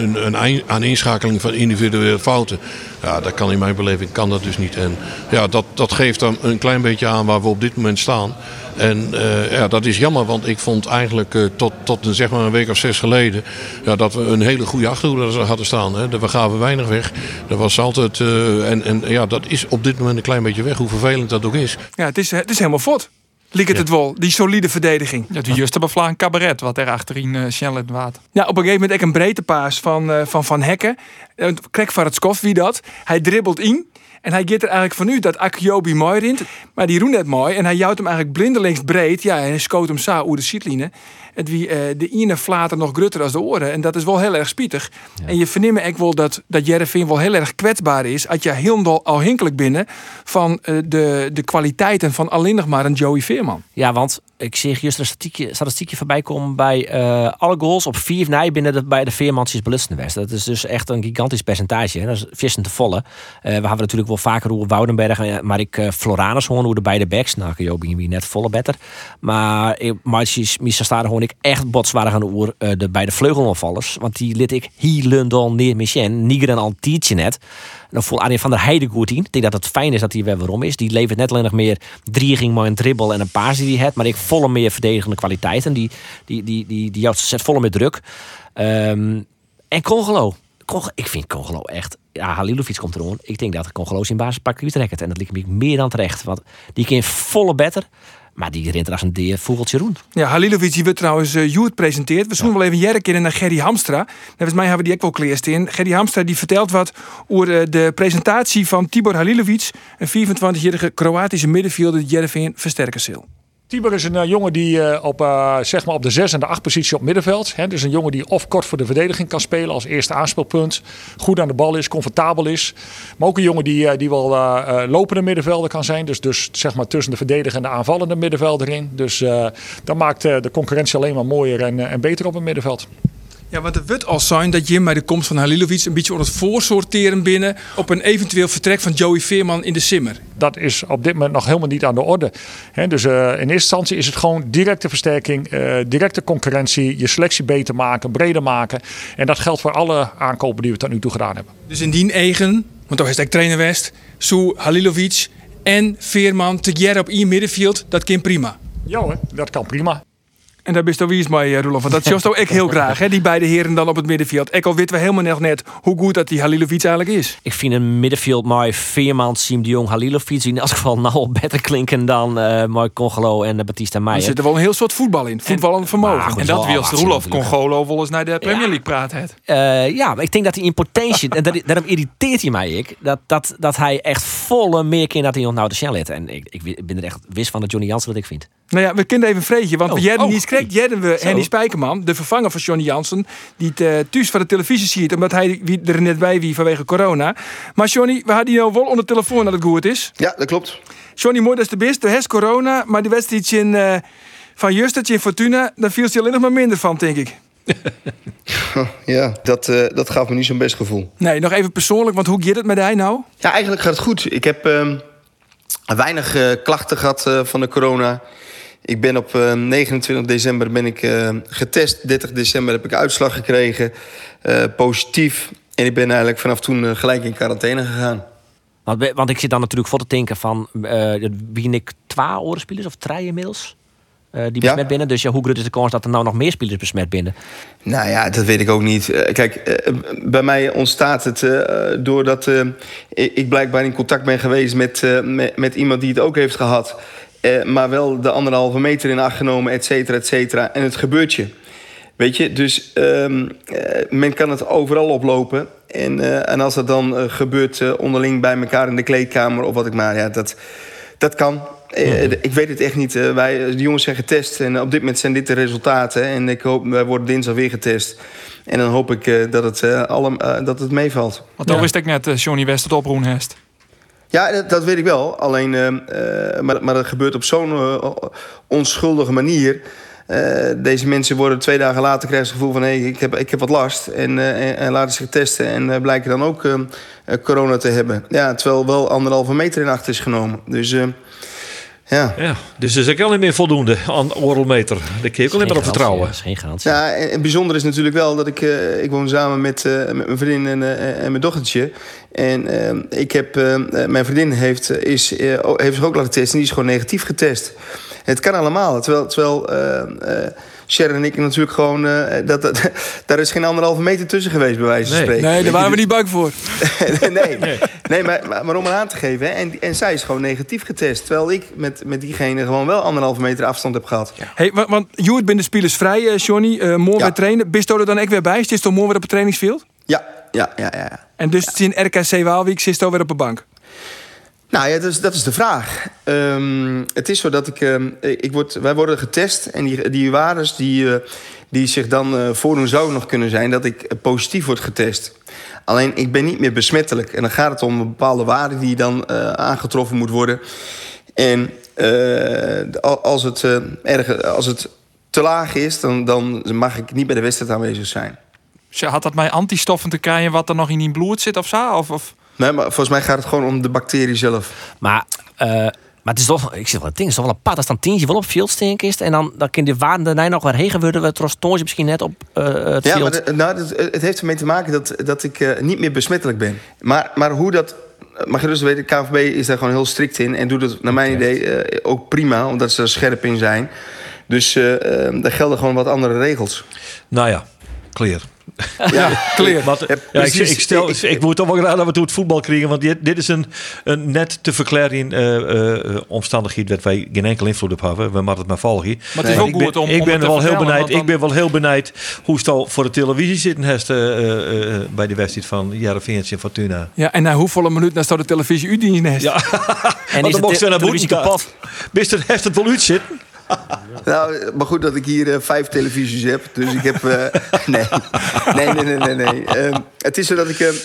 een, een, aaninschakeling van individuele fouten. Ja, dat kan in mijn beleving kan dat dus niet. En ja, dat, dat geeft dan een klein beetje aan waar we op dit moment staan. En eh, ja, dat is jammer, want ik vond eigenlijk eh, tot, tot een, zeg maar een week of zes geleden... Ja, dat we een hele goede achterhoede hadden staan. Hè. We gaven weinig weg. Dat was altijd... en, en ja, dat is op dit moment een klein beetje weg, hoe vervelend dat ook is. Ja, het is, het is helemaal fot. Liek het het wel, die solide verdediging. Ja, die juiste bevlaan cabaret, wat er achterin uh, in het water. Ja, op een gegeven moment ik een breedtepaas van eh, Van, van Hekken. Uh, Krek van het skof wie dat. Hij dribbelt in. En hij gaat er eigenlijk vanuit dat Akiobi mooi rint. Maar die roet net mooi. En hij jouwt hem eigenlijk blindelings breed. Ja, en hij scoot hem zo over de sietline. Het wie eh, de ene flater nog grutter als de oren. En dat is wel heel erg spietig. En je verneemt ook wel dat, dat Jereveen wel heel erg kwetsbaar is. Als je helemaal al hinkelijk binnen van eh, de, de kwaliteiten van alleen nog maar een Joey Veerman. Ja, want ik zie juist een statistiekje, statistiekje voorbij komen bij eh, alle goals op vier nij binnen de, bij de Veermansjes Belutsenwest. Dat is dus echt een gigantisch percentage. Hè? Dat is vissen te volle. We hebben natuurlijk wel vaker hoe Woudenberg, eh, maar ik uh, Floranus gewoon hoe de beide backs. Nou, Joop wie net volle beter. Maar ik Misa staan gewoon ik echt botswaardig aan de oer uh, de beide vleugelopvallers. Want die liet ik Hielendal neer Michien, Niger en Altietje net. Dan voel Arjen van der Heijden goed in. Ik denk dat het fijn is dat hij weer waarom is. Die levert net alleen nog meer drie ging maar een dribbel en een paas die hij heeft. Maar ik volle meer verdedigende kwaliteiten. Die, die, die, die, die, zet volle meer druk. Um, en. Congolo. Ik vind Congolo echt... Ja, Halilovic komt erom. Ik denk dat Congolo zijn basispak uitrekken. En dat ligt me meer dan terecht. Want die kan volle better. Maar die rent er als een deer vogeltje roen. Ja, Halilovic die wordt trouwens uh, Joert presenteerd. We ja. wel even jaren kennen naar Gerry Hamstra. Volgens mij hebben we die ook wel kleerst in. Gerry Hamstra die vertelt wat over uh, de presentatie van Tibor Halilovic. Een 24-jarige Kroatische middenvelder die Jereveen versterken zal. Tibor is een uh, jongen die uh, op, uh, zeg maar op de 6 en de 8 positie op middenveld. Hè, dus een jongen die of kort voor de verdediging kan spelen als eerste aanspeelpunt. Goed aan de bal is, comfortabel is. Maar ook een jongen die, die wel lopende middenvelder kan zijn. Dus, dus zeg maar tussen de verdedigende en de aanvallende middenvelder in. Dus dat maakt de concurrentie alleen maar mooier en, en beter op het middenveld. Ja, want het wordt al zijn dat Jim bij de komst van Halilovic een beetje onder het voorsorteren binnen op een eventueel vertrek van Joey Veerman in de Simmer. Dat is op dit moment nog helemaal niet aan de orde. He, dus uh, in eerste instantie is het gewoon directe versterking, uh, directe concurrentie, je selectie beter maken, breder maken. En dat geldt voor alle aankopen die we tot nu toe gedaan hebben. Dus indien eigen, want toch is hij trainer West, Soe, Halilovic en Veerman te op in middenveld, dat kan prima. Ja hoor, dat kan prima. En daar bist wie is mij, Roelof. Want dat zie ook heel graag, hè? die beide heren dan op het middenveld. Ik al weten we helemaal nog net hoe goed dat die Halilovic eigenlijk is. Ik vind een middenveld mooi Veerman, Siem de Jong, Halilovic in elk geval nou al beter klinken dan uh, mooi Congolo en uh, Batista Meijer. Er zit er wel een heel soort voetbal in. Voetballend vermogen. Maar, en dat wil Roelof Congolo wel eens naar de Premier League praat het. Uh, ja, maar ik denk dat hij in potentie, en dat, daarom irriteert hij mij ik, dat, dat, dat hij echt volle meer keer dat hij ons nou de shell En ik, ik ben er echt wist van dat Johnny Jansen dat ik vind. Nou ja, we kunnen even een vreetje, want we hadden oh, niet correct. Hadden we. Henny Spijkerman, de vervanger van Johnny Jansen, die het eh, thuis van de televisie ziet, omdat hij wie- er net bij wie vanwege corona. Maar Johnny, we hadden jou wel onder de telefoon dat het goed is. Ja, dat klopt. Johnny, mooi dat is de best. Er is corona, maar die wedstrijd in, eh, van Justertje in Fortuna, daar viel ze alleen nog maar minder van, denk ik. Ja, dat, eh, dat gaf me niet zo'n best gevoel. Nee, nog even persoonlijk, want hoe gaat het met hij nou? Ja, eigenlijk gaat het goed. Ik heb ehm, weinig eh, klachten gehad eh, van de corona. Ik ben op eh, 29 december ben ik, eh, getest. 30 december heb ik uitslag gekregen. eh, positief. En ik ben eigenlijk vanaf toen eh, gelijk in quarantaine gegaan. Want, want ik zit dan natuurlijk voor te denken van... eh wie ik twee orenspelers of drie inmiddels... eh, die besmet Ja. binnen. Dus ja, hoe groot is de kans dat er nou nog meer spelers besmet binnen? Nou ja, dat weet ik ook niet. Eh, kijk, eh, bij mij ontstaat het eh, doordat eh, ik ik blijkbaar in contact ben geweest met, eh, met, met iemand die het ook heeft gehad. Eh, maar wel de anderhalve meter in acht genomen, et cetera, et cetera. En het gebeurt je. Weet je, dus ehm, eh, men kan het overal oplopen. En, eh, en als dat dan gebeurt eh, onderling bij elkaar in de kleedkamer of wat ik maar, ja, dat, dat kan. Eh, Ik weet het echt niet. Wij, de jongens zijn getest en op dit moment zijn dit de resultaten. En ik hoop, wij worden dinsdag weer getest. En dan hoop ik eh, dat, het, eh, allem, eh, dat het meevalt. Want dan wist ik net Johnny West het oproen heeft. Ja, dat, weet ik wel. Alleen, eh, eh, maar, maar dat gebeurt op zo'n eh, onschuldige manier. Eh, deze mensen worden twee dagen later krijgen het gevoel van... hé, ik, heb, ik heb wat last. En, eh, en, en laten zich testen en blijken dan ook eh, eh, corona te hebben. Ja, terwijl wel anderhalve meter in acht is genomen. Dus eh, ja. Ja, dus er is ook al niet meer voldoende aan oralmeter. Daar kun je ook alleen maar op vertrouwen. Dat is geen garantie. Ja, en, en bijzonder is natuurlijk wel dat ik... eh, ik woon samen met, eh, met mijn vriendin en, eh, en mijn dochtertje. En ik heb... eh, mijn vriendin heeft, is, eh, heeft zich ook laten testen en die is gewoon negatief getest. Het kan allemaal. Terwijl, terwijl Sharon en ik natuurlijk gewoon... eh, dat, dat, daar is geen anderhalve meter tussen geweest, bij wijze van Nee. spreken. Nee, daar je, waren we niet bang voor. nee, nee. maar, maar, maar om het aan te geven. Hè, en, en zij is gewoon negatief getest. Terwijl ik met, met diegene gewoon wel anderhalve meter afstand heb gehad. Hey, wa- want Joert bent de spelers vrij, eh, Johnny. eh morgen Ja. weer trainen. Bist er dan ook weer bij? Is het toch morgen weer op het trainingsveld? Ja, ja, ja, ja. ja. En dus in RKC Waalwijk zit er weer op de bank. Nou ja, dat is, dat is de vraag. Ehm, het is zo dat ik... ehm, ik word, wij worden getest en die, die waardes die, eh, die zich dan eh, voordoen zou nog kunnen zijn... dat ik eh, positief word getest. Alleen ik ben niet meer besmettelijk. En dan gaat het om een bepaalde waarde die dan aangetroffen moet worden. En al- als, het, erg, als het te laag is, dan, dan mag ik niet bij de wedstrijd aanwezig zijn. Dus had dat mij antistoffen te krijgen wat er nog in die bloed zit of zo? Of, of... Nee, maar volgens mij gaat het gewoon om de bacterie zelf. Maar, eh, maar het is toch, ik zeg wel, het ding is toch wel een pad. Als dan tientje wel op field stink is en dan, dan kan die waarde daarna nog weer heen worden. We trostontje misschien net op eh, het Ja, field. maar de- nou, het heeft ermee te maken dat, dat ik eh, niet meer besmettelijk ben. Maar, maar hoe dat... Mag je dus weten, de KVB is daar gewoon heel strikt in. En doet het naar mijn idee eh, ook prima, omdat ze er scherp in zijn. Dus eh eh, daar gelden gewoon wat andere regels. Nou ja, clear. Ja, Clear. Wat, Ja, ja, ik, ik, stel, Ik- ik, moet toch wel graag dat we toe het voetbal krijgen. Want dit, dit is een, een net te verklaren eh, eh, omstandigheid... dat wij geen enkel invloed op hebben. We moeten het maar volgen. Maar het is ook ik goed ben, om- ik om ben het te wel heel benijd. Ik ben wel heel benijd hoe het al voor de televisie zitten heeft... eh, eh, eh, bij de wedstrijd van Jarre en Fortuna. Ja, en na hoeveel minuten dan staat de televisie u dienst? Ja, en is dan mocht ze naar boeten kapot? Bist er heeft het wel uitzitten? Nou, maar goed dat ik hier eh, vijf televisies heb. Dus ik heb... eh, nee. nee, nee, nee, nee. nee. Ehm, het is zo dat ik... ehm,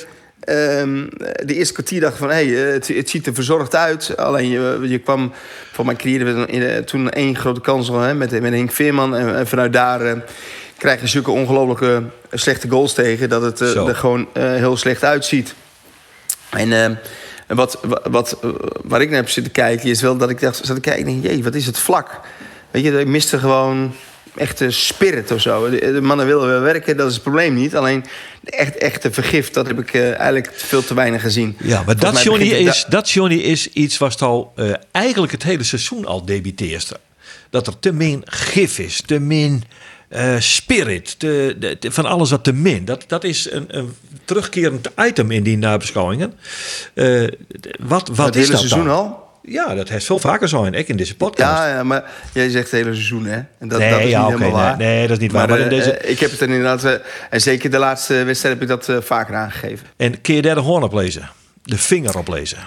ehm, de eerste kwartier dacht van... Hey, eh, het, het ziet er verzorgd uit. Alleen je, je kwam... Voor mijn creëerde eh, toen één grote kans hè, met, met Henk Veerman. En, en vanuit daar... eh, krijg je zulke ongelooflijke slechte goals tegen... dat het eh, er gewoon eh, heel slecht uitziet. En ehm, wat, wat, wat, eh, waar ik naar heb zitten kijken... is wel dat ik dacht, zat te kijken... jee, wat is het vlak? Weet je, ik miste gewoon echte spirit of zo. De, de mannen willen wel werken, dat is het probleem niet. Alleen de echt, echte vergift, dat heb ik eh, eigenlijk veel te weinig gezien. Ja, maar dat Johnny, is, dat Johnny is iets wat al eh, eigenlijk het hele seizoen al debiteert. Dat er te min gif is, te min eh, spirit, te, de- te- van alles wat te min. Dat, dat is een, een terugkerend item in die nabeschouwingen. Wat wat het is hele dat seizoen dan? al. Ja, dat heeft veel vaker zijn, ik in deze podcast. Ja, ja, maar jij zegt het hele seizoen, hè? En dat, nee, dat is ja, niet helemaal nee, waar. nee, dat is niet waar. Maar, in eh, deze, eh, ik heb het er inderdaad... eh, en zeker de laatste wedstrijd heb ik dat vaker aangegeven. en kun je daar de hoorn op lezen? De vinger op lezen?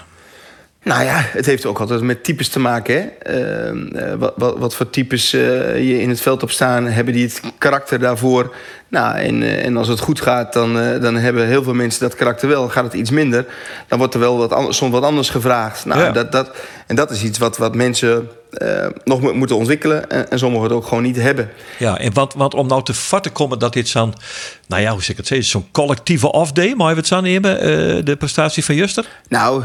Nou ja, het heeft ook altijd met types te maken. Hè? Uh, wat, wat, wat, voor types uh, je in het veld op staan, hebben die het karakter daarvoor. Nou, en, uh, en als het goed gaat, dan, dan hebben heel veel mensen dat karakter wel. Gaat het iets minder, dan wordt er wel wat anders, soms wat anders gevraagd. Nou, ja. dat, dat, en dat is iets wat, wat mensen nog moeten ontwikkelen. En, en sommigen het ook gewoon niet hebben. Ja, en wat, wat om nou te vatten komen dat dit zo'n, nou ja, hoe zeg ik het zeggen, zo'n collectieve off-day, maar we het zo nemen, de prestatie van Juster? Nou,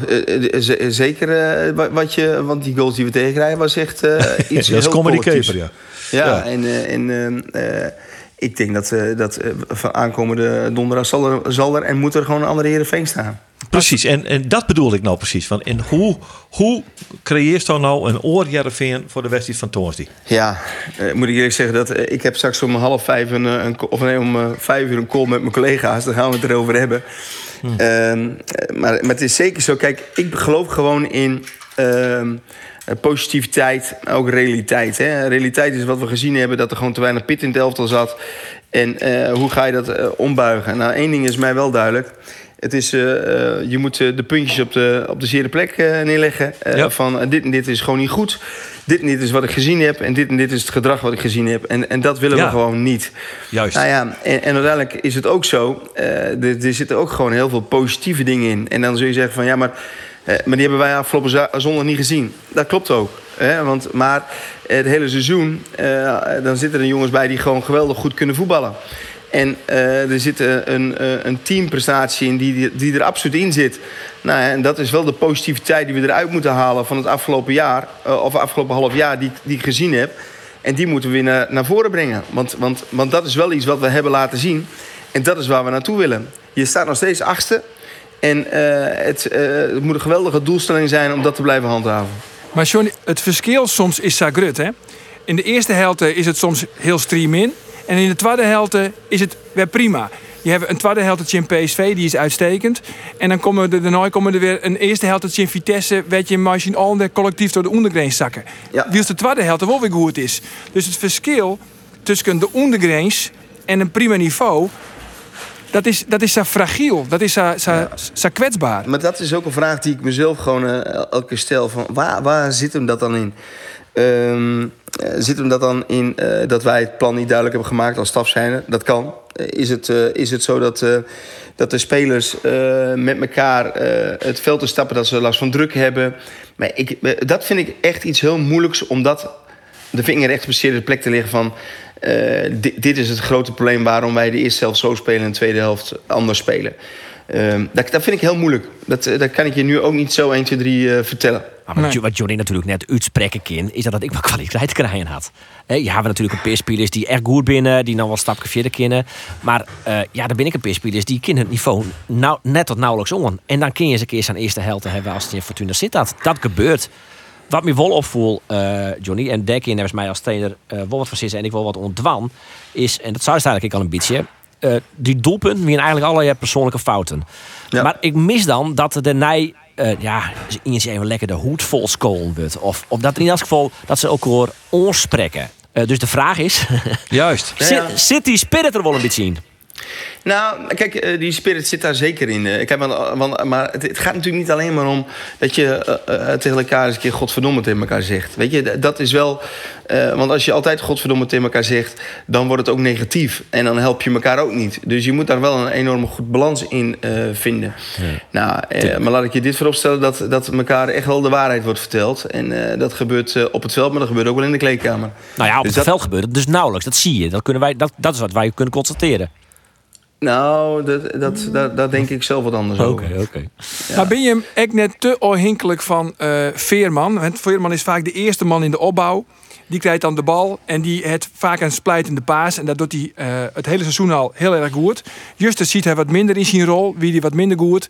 zeker wat je, want die goals die we tegenkrijgen was echt iets dat is comedy collectiefs. ja. Ja, ja. en, en ik denk dat, dat van aankomende donderdag zal er, zal er en moet er gewoon een andere Heerenveen staan. Precies, en, en dat bedoel ik nou precies. Van, en hoe, hoe creëert dan nou een oor Heerenveen voor de wedstrijd van Toonsdie? Ja, moet ik eerlijk zeggen, dat, ik heb straks om half vijf een, een, of nee, om vijf uur een call met mijn collega's. Daar gaan we het erover hebben. Hm. Uh, maar, maar het is zeker zo. Kijk, ik geloof gewoon in uh, positiviteit, ook realiteit. Hè? Realiteit is wat we gezien hebben, dat er gewoon te weinig pit in het elftal zat. En hoe ga je dat ombuigen? Nou, één ding is mij wel duidelijk. Het is, uh, je moet de puntjes op de, op de zere plek neerleggen. Ja. Van dit en dit is gewoon niet goed. Dit en dit is wat ik gezien heb. En dit en dit is het gedrag wat ik gezien heb. En, en dat willen ja. we gewoon niet. Juist. Nou ja, en, en uiteindelijk is het ook zo. er, er zitten ook gewoon heel veel positieve dingen in. En dan zul je zeggen van ja, maar... Maar die hebben wij afgelopen zondag niet gezien. Dat klopt ook. Hè? Want, maar het hele seizoen, dan zitten er jongens bij die gewoon geweldig goed kunnen voetballen. En uh, er zit een, een teamprestatie in die, die er absoluut in zit. Nou, en dat is wel de positiviteit die we eruit moeten halen van het afgelopen jaar, of afgelopen half jaar, die, die ik gezien heb. En die moeten we weer naar, voren brengen. Want, want, want dat is wel iets wat we hebben laten zien. En dat is waar we naartoe willen. Je staat nog steeds achtste. En het, moet een geweldige doelstelling zijn om dat te blijven handhaven. Maar John, het verschil soms is zagrut, hè? In de eerste helft is het soms heel stream in. En in de tweede helft is het weer prima. Je hebt een tweede helft in PSV, die is uitstekend. En dan komen er, daarna komen er weer een eerste helft in Vitesse... weet je misschien al collectief door de ondergrens zakken. Ja. Wie is de tweede helft wel weer goed is. Dus het verschil tussen de ondergrens en een prima niveau... Dat is, dat is zo fragiel, dat is zo, zo, ja. zo kwetsbaar. Maar dat is ook een vraag die ik mezelf gewoon uh, elke keer stel. Van waar, waar zit hem dat dan in? Um, zit hem dat dan in uh, dat wij het plan niet duidelijk hebben gemaakt als staf? Dat kan. Uh, is, het, is het zo dat, dat de spelers met elkaar het veld te stappen... dat ze last van druk hebben? Maar ik, dat vind ik echt iets heel moeilijks... om dat de vinger echt op de plek te liggen van... Dit, is het grote probleem waarom wij de eerste helft zo spelen en de tweede helft anders spelen. Uh, dat, dat, vind ik heel moeilijk. Dat, dat kan ik je nu ook niet zo 1, 2, 3 uh, vertellen. Maar wat, nee. wat Johnny natuurlijk net uitspreken kan, is dat, dat ik wel kwaliteit krijgen had. He, je hebt natuurlijk een paar spelers die echt goed binnen, die nou wel een stapje verder kunnen. Maar uh, ja, dan ben ik een paar spelers die kennen het niveau nou, net tot nauwelijks om. En dan kun je eens een keer zijn eerste helft hebben als het in Fortuna zit. Dat, dat gebeurt. Wat me wel opvoel, uh, Johnny, en Dekkie hebben mij als trainer uh, wel wat van zitten en ik wil wat ontdwan, is, en dat zou eigenlijk al een beetje, uh, die doelpunten wie eigenlijk allerlei persoonlijke fouten. Ja. Maar ik mis dan dat de nij, ja, eens even lekker de hoed vol scoren wordt. Of, of dat in ieder geval dat ze ook hoor onspreken. dus de vraag is, juist, zit, ja, ja. zit die spirit er wel een beetje in? Nou, kijk, die spirit zit daar zeker in. Ik heb, want, maar het, het, gaat natuurlijk niet alleen maar om dat je uh, tegen elkaar eens een keer godverdomme tegen elkaar zegt. Weet je, dat is wel. Uh, want als je altijd godverdomme tegen elkaar zegt, dan wordt het ook negatief. En dan help je elkaar ook niet. Dus je moet daar wel een enorme goed balans in vinden. Ja. Nou, maar laat ik je dit vooropstellen: dat, dat elkaar echt wel de waarheid wordt verteld. En dat gebeurt op het veld, maar dat gebeurt ook wel in de kleedkamer. Nou ja, op dus het dat... veld gebeurt het dus nauwelijks. Dat zie je. Dat, kunnen wij, dat, dat is wat wij kunnen constateren. Nou, dat, dat, dat, daar denk ik zelf wat anders Oké, over. oké. Okay. Ja. Maar ben je echt net te afhankelijk van uh, Veerman? Want Veerman is vaak de eerste man in de opbouw. Die krijgt dan de bal en die heeft vaak een splijtende paas. En dat doet hij uh, het hele seizoen al heel erg goed. Justus ziet hij wat minder in zijn rol, wie die wat minder goed.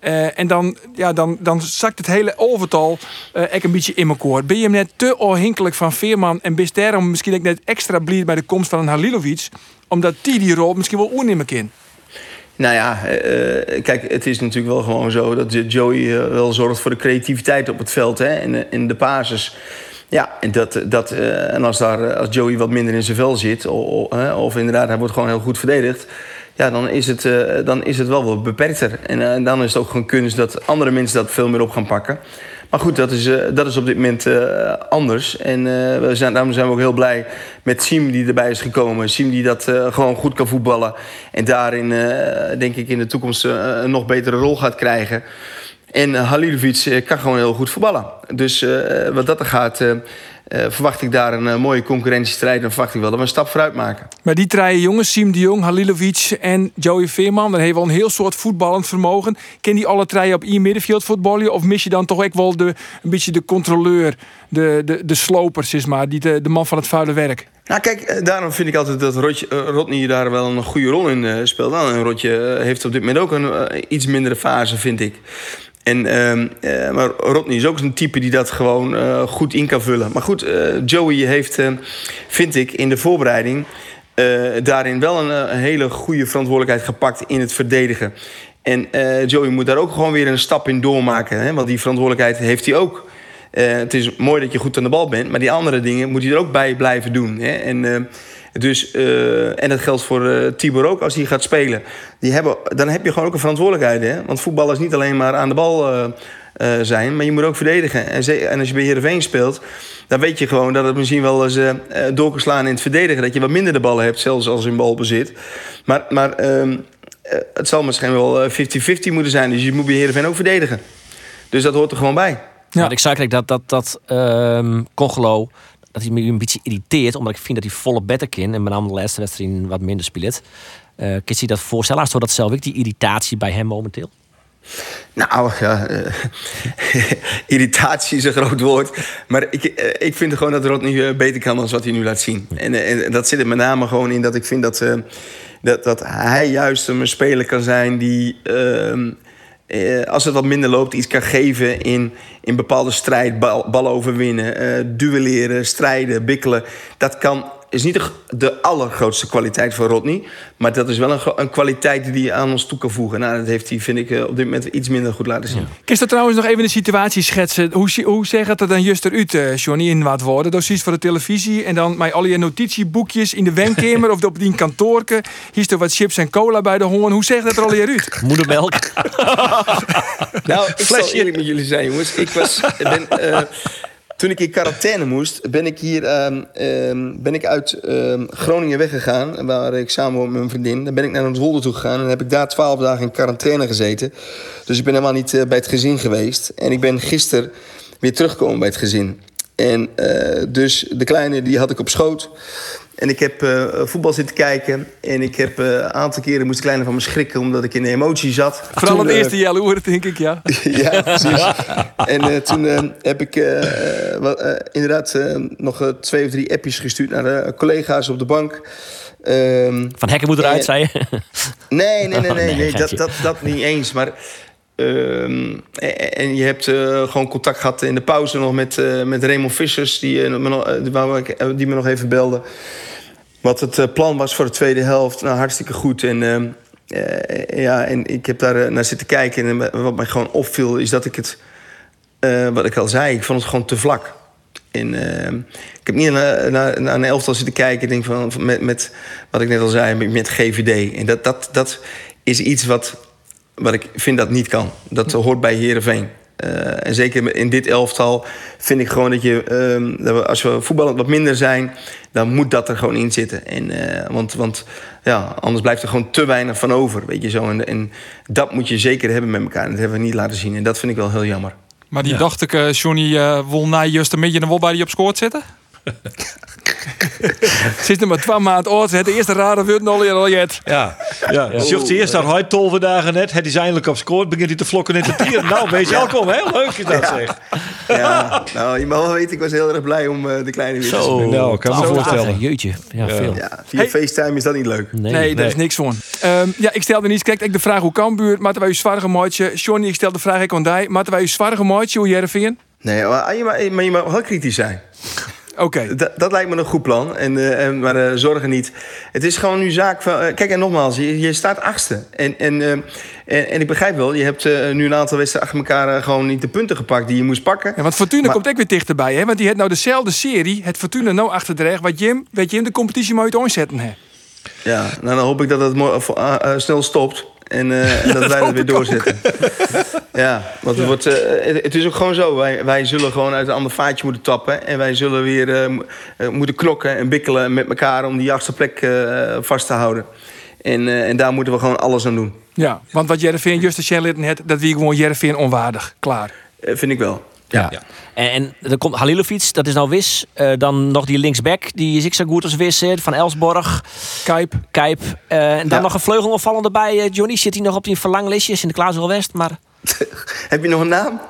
Uh, en dan, ja, dan, dan zakt het hele overtal uh, een beetje in elkaar. Ben je net te afhankelijk van Veerman en best daarom misschien net extra blij bij de komst van een Halilovic, omdat die die rol misschien wel oernemen kan? Nou ja, uh, kijk, het is natuurlijk wel gewoon zo dat Joey wel zorgt voor de creativiteit op het veld hè, en in de basis. Ja, en, dat, dat, uh, en als, daar, als Joey wat minder in zijn vel zit, of, of inderdaad hij wordt gewoon heel goed verdedigd, ja, dan is het, dan is het wel wat beperkter. En dan is het ook gewoon kunst dat andere mensen dat veel meer op gaan pakken. Maar goed, dat is, eh, dat is op dit moment eh, anders. En eh, we zijn, daarom zijn we ook heel blij met Siem die erbij is gekomen. Siem die dat eh, gewoon goed kan voetballen. En daarin eh, denk ik in de toekomst eh, een nog betere rol gaat krijgen. En uh, Halilovic eh, kan gewoon heel goed voetballen. Dus eh, wat dat er gaat, eh, eh, verwacht ik daar een eh, mooie concurrentiestrijd. En verwacht ik wel dat we een stap vooruit maken. Maar die drie jongens, Siem de Jong, Halilovic en Joey Veerman, dan heeft wel een heel soort voetballend vermogen. Ken die alle drie op één middenveld voetballen? Of mis je dan toch ook wel de, een beetje de controleur, de, de, de sloper, zeg maar, die de, de man van het vuile werk? Nou, kijk, eh, daarom vind ik altijd dat Rotje, eh, Rodney daar wel een goede rol in eh, speelt. Nou, en Rotje eh, heeft op dit moment ook een eh, iets mindere fase, vind ik. En, ehm, eh, maar Rodney is ook een type die dat gewoon eh, goed in kan vullen. Maar goed, eh, Joey heeft, eh, vind ik, in de voorbereiding... daarin wel een, hele goede verantwoordelijkheid gepakt in het verdedigen. En Joey moet daar ook gewoon weer een stap in doormaken. Hè? Want die verantwoordelijkheid heeft hij ook. Het is mooi dat je goed aan de bal bent, maar die andere dingen moet hij er ook bij blijven doen. Hè? En, dus, eh, en dat geldt voor eh, Tibor ook als hij gaat spelen. Die hebben, dan heb je gewoon ook een verantwoordelijkheid. Hè? Want voetbal is niet alleen maar aan de bal eh, eh, zijn, maar je moet ook verdedigen. En, en als je bij Heerenveen speelt, dan weet je gewoon dat het misschien wel eens door kan slaan in het verdedigen. Dat je wat minder de ballen hebt, zelfs als in balbezit. Maar, maar ehm, eh, het zal misschien wel eh, 50-50 moeten zijn. Dus je moet bij Heerenveen ook verdedigen. Dus dat hoort er gewoon bij. Ja. Ik zei eigenlijk dat, dat, dat ehm dat hij me een beetje irriteert. Omdat ik vind dat hij volle beter kan. En met name de laatste wedstrijd wat minder speelt. Eh kun je dat voorstellen? Als dat zelf ook die irritatie bij hem momenteel? Nou, ja, eh, irritatie is een groot woord. Maar ik, eh, ik vind gewoon dat Rodney eh, beter kan dan wat hij nu laat zien. En, en dat zit er met name gewoon in dat ik vind dat, dat, dat hij juist een speler kan zijn die... eh, als het wat minder loopt, iets kan geven in, in bepaalde strijd, bal, ballen overwinnen, eh duelleren, strijden, bikkelen. Dat kan, is niet de, de allergrootste kwaliteit van Rodney, maar dat is wel een, een kwaliteit die hij aan ons toe kan voegen. Nou, dat heeft hij, vind ik, eh, op dit moment iets minder goed laten zien. Kun je trouwens nog even de situatie schetsen? Hoe, hoe zeg het er dan juist eruit, eh, Johnny, in wat woorden? Dat is voor de televisie en dan met al je notitieboekjes in de wenkamer of op die kantoorke. Hier is er wat chips en cola bij de hoorn. Hoe zegt het er al hier uit? Moedermelk. Nou, ik zal eerlijk met jullie zijn, jongens. Ik was, ben, eh, toen ik in quarantaine moest, ben ik hier ehm, ehm, ben ik uit ehm, Groningen weggegaan. Waar ik samen met mijn vriendin. Dan ben ik naar een Zolder toe gegaan. En heb ik daar twaalf dagen in quarantaine gezeten. Dus ik ben helemaal niet eh, bij het gezin geweest. En ik ben gisteren weer teruggekomen bij het gezin. En eh, dus de kleine die had ik op schoot. En ik heb eh, voetbal zitten kijken. En ik heb eh, een aantal keren moest de kleine van me schrikken omdat ik in de emotie zat. Vooral Toen, het eh, eerste jelle oor, denk ik, ja. ja, precies. En eh, toen heb ik eh, eh, wat, eh, inderdaad eh, nog twee of drie appjes gestuurd naar de collega's op de bank. Ehm, Van Hekken moet eruit, zei je. nee, nee, nee, nee, Nee, nee dat, dat, dat niet eens. Maar, ehm, en, en je hebt eh, gewoon contact gehad in de pauze nog met, eh, met Raymond Vissers, die, eh, me die me nog even belde. Wat het plan was voor de tweede helft. Nou, hartstikke goed. En, ehm, eh, ja, en ik heb daar naar zitten kijken. En wat mij gewoon opviel, is dat ik het... wat ik al zei, ik vond het gewoon te vlak. En, ehm, ik heb niet naar, naar, een elftal zitten kijken. Denk van met, met wat ik net al zei, met, met GVD. En dat, dat, dat is iets wat, wat ik vind dat niet kan. Dat hoort bij Herenveen. en zeker in dit elftal vind ik gewoon dat je, ehm, dat we, als we voetballend wat minder zijn, dan moet dat er gewoon in zitten. En, eh, want want ja, anders blijft er gewoon te weinig van over. Weet je zo. En, en dat moet je zeker hebben met elkaar. En dat hebben we niet laten zien. En dat vind ik wel heel jammer. Maar die dacht ik, eh, Johnny eh wil na juist een beetje een wel bij die op scoort zitten. Zit er maar twee maanden oud. Het eerste rare woord al al jet. Ja, ja. ja. Zocht ze eerst naar hij tolve dagen net. Het is eindelijk op scoort. Begint hij te vlokken in te tieren. Nou, wees welkom. Heel leuk is dat zeg. Ja, nou, je mag wel weten, ik was heel erg blij om eh, de kleine weer te Zo, zien. Nou, ik kan me voorstellen. Jeetje, ja, veel. Ja, via Hey. FaceTime is dat niet leuk. Nee, Nee, daar is niks van. Ehm, ja, ik stelde niet. Kijk, ik de vraag hoe Cambuur. Moeten wij u zwaarige maatje? Johnny, ik stel de vraag ik aan die. Moeten wij u zwaarige maatje? Hoe Jervin? Nee, maar je, mag, maar je mag wel kritisch zijn. Oké. Dat, dat lijkt me een goed plan. En, eh, en, maar eh, zorgen niet. Het is gewoon nu zaak van... eh, kijk, en nogmaals, je, je staat achtste. En, en, en, en ik begrijp wel, je hebt nu een aantal wedstrijden achter elkaar... gewoon niet de punten gepakt die je moest pakken. Ja, want Fortuna Maar- komt ook weer dichterbij, hè? Want die heeft nou dezelfde serie, het Fortuna nou achter de reg, wat Jim, weet Jim, de competitie maar uit aanzetten, hè? Ja, nou, dan hoop ik dat het snel stopt. En, eh, dat, wij dat weer doorzetten. ja, want het, wordt, eh, het, het is ook gewoon zo. Wij, wij zullen gewoon uit een ander vaatje moeten tappen. En wij zullen weer eh, mo- moeten knokken en bikkelen met elkaar om die achtste plek vast te houden. En, en daar moeten we gewoon alles aan doen. Ja, want wat Jereveen juist de Shellit net, dat wie gewoon Jereveen onwaardig. Klaar. Vind ik wel. Ja. En, en er komt Halilovic, dat is nou Wis. Eh, dan nog die linksback, die is ik zo goed als Wis. Van Elsborg, Kijp. Kijp. Eh, en dan Ja. nog een vleugelopvallende bij. eh, Johnny zit hij nog op die verlanglistjes in de Klaasel West. Maar Heb je nog een naam?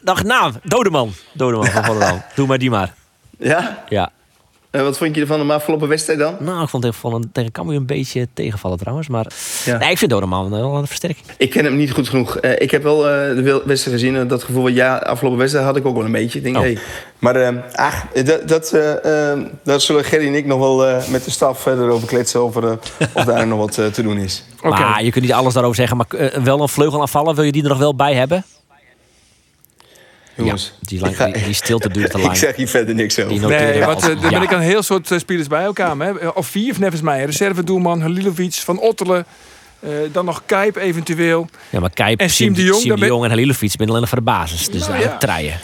nog naam, Dodeman. Dodeman van Volendam. Doe maar die maar. Ja? Ja. En wat vond je ervan de afgelopen wedstrijd dan? Nou, ik vond het tegen, tegen Cambuur een beetje tegenvallen trouwens. Maar Ja. nee, ik vind Dodeman wel een versterking. Ik ken hem niet goed genoeg. Eh, ik heb wel eh, de wedstrijd gezien. en dat gevoel ja, afgelopen wedstrijd had ik ook wel een beetje. Ik denk, Oh. hey. Maar eh, ach, dat, dat, eh, eh, daar zullen Gerry en ik nog wel eh, met de staf verder over kletsen. Over eh, of daar nog wat eh, te doen is. Oké. Maar je kunt niet alles daarover zeggen. Maar eh, wel een vleugel aanvallen, wil je die er nog wel bij hebben? Jongens, Ja, die, lang, ga- die, die stilte duurt te lang. ik zeg hier verder niks over. Nee, eh, ja. ben ik een heel soort eh, spelers bij elkaar. Hè? Of vier, nevens mij. Reservedoelman, Halilovic, Van Ottelen. eh, dan nog Kijp eventueel. Ja, maar Kijp, En Siem de Jong, Siem de Jong en Halilovic ben alleen voor de basis. Dus Nou, ja. treien.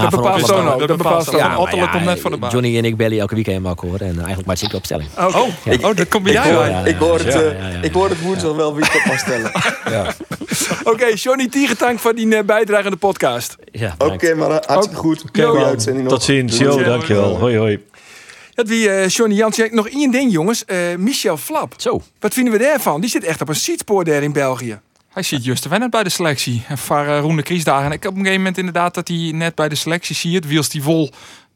Dat van bepaalt Tono. Dat bepaalt Van Tono. komt net voor de baas. Johnny en ik bellen elke weekend elkaar hoor. En eigenlijk maakt ik op stelling. Oké. Oh, oh, dat komt bij Ik jou hoor, uit. ja, ik, hoor het, ja, eh, ja, ja. ik hoor het woensdag wel wie ik op mag stellen. Oké, Johnny Tiegetank voor die eh, bijdrage aan de podcast. Ja, Oké, maar eh, hartstikke goed. Goeie man. uitzending. Tot ziens. Jo, dankjewel. Hoi, hoi. Dat wie eh Johnny Jansen. Nog één ding, jongens. Eh, Michel Flap. Zo. Wat vinden we daarvan? Die zit echt op een seatspoor daar in België. Hij ziet juist te wennen bij de selectie. En voor uh, Roende Kriesdagen. En ik heb op een gegeven moment inderdaad dat hij net bij de selectie ziet. Wiels die vol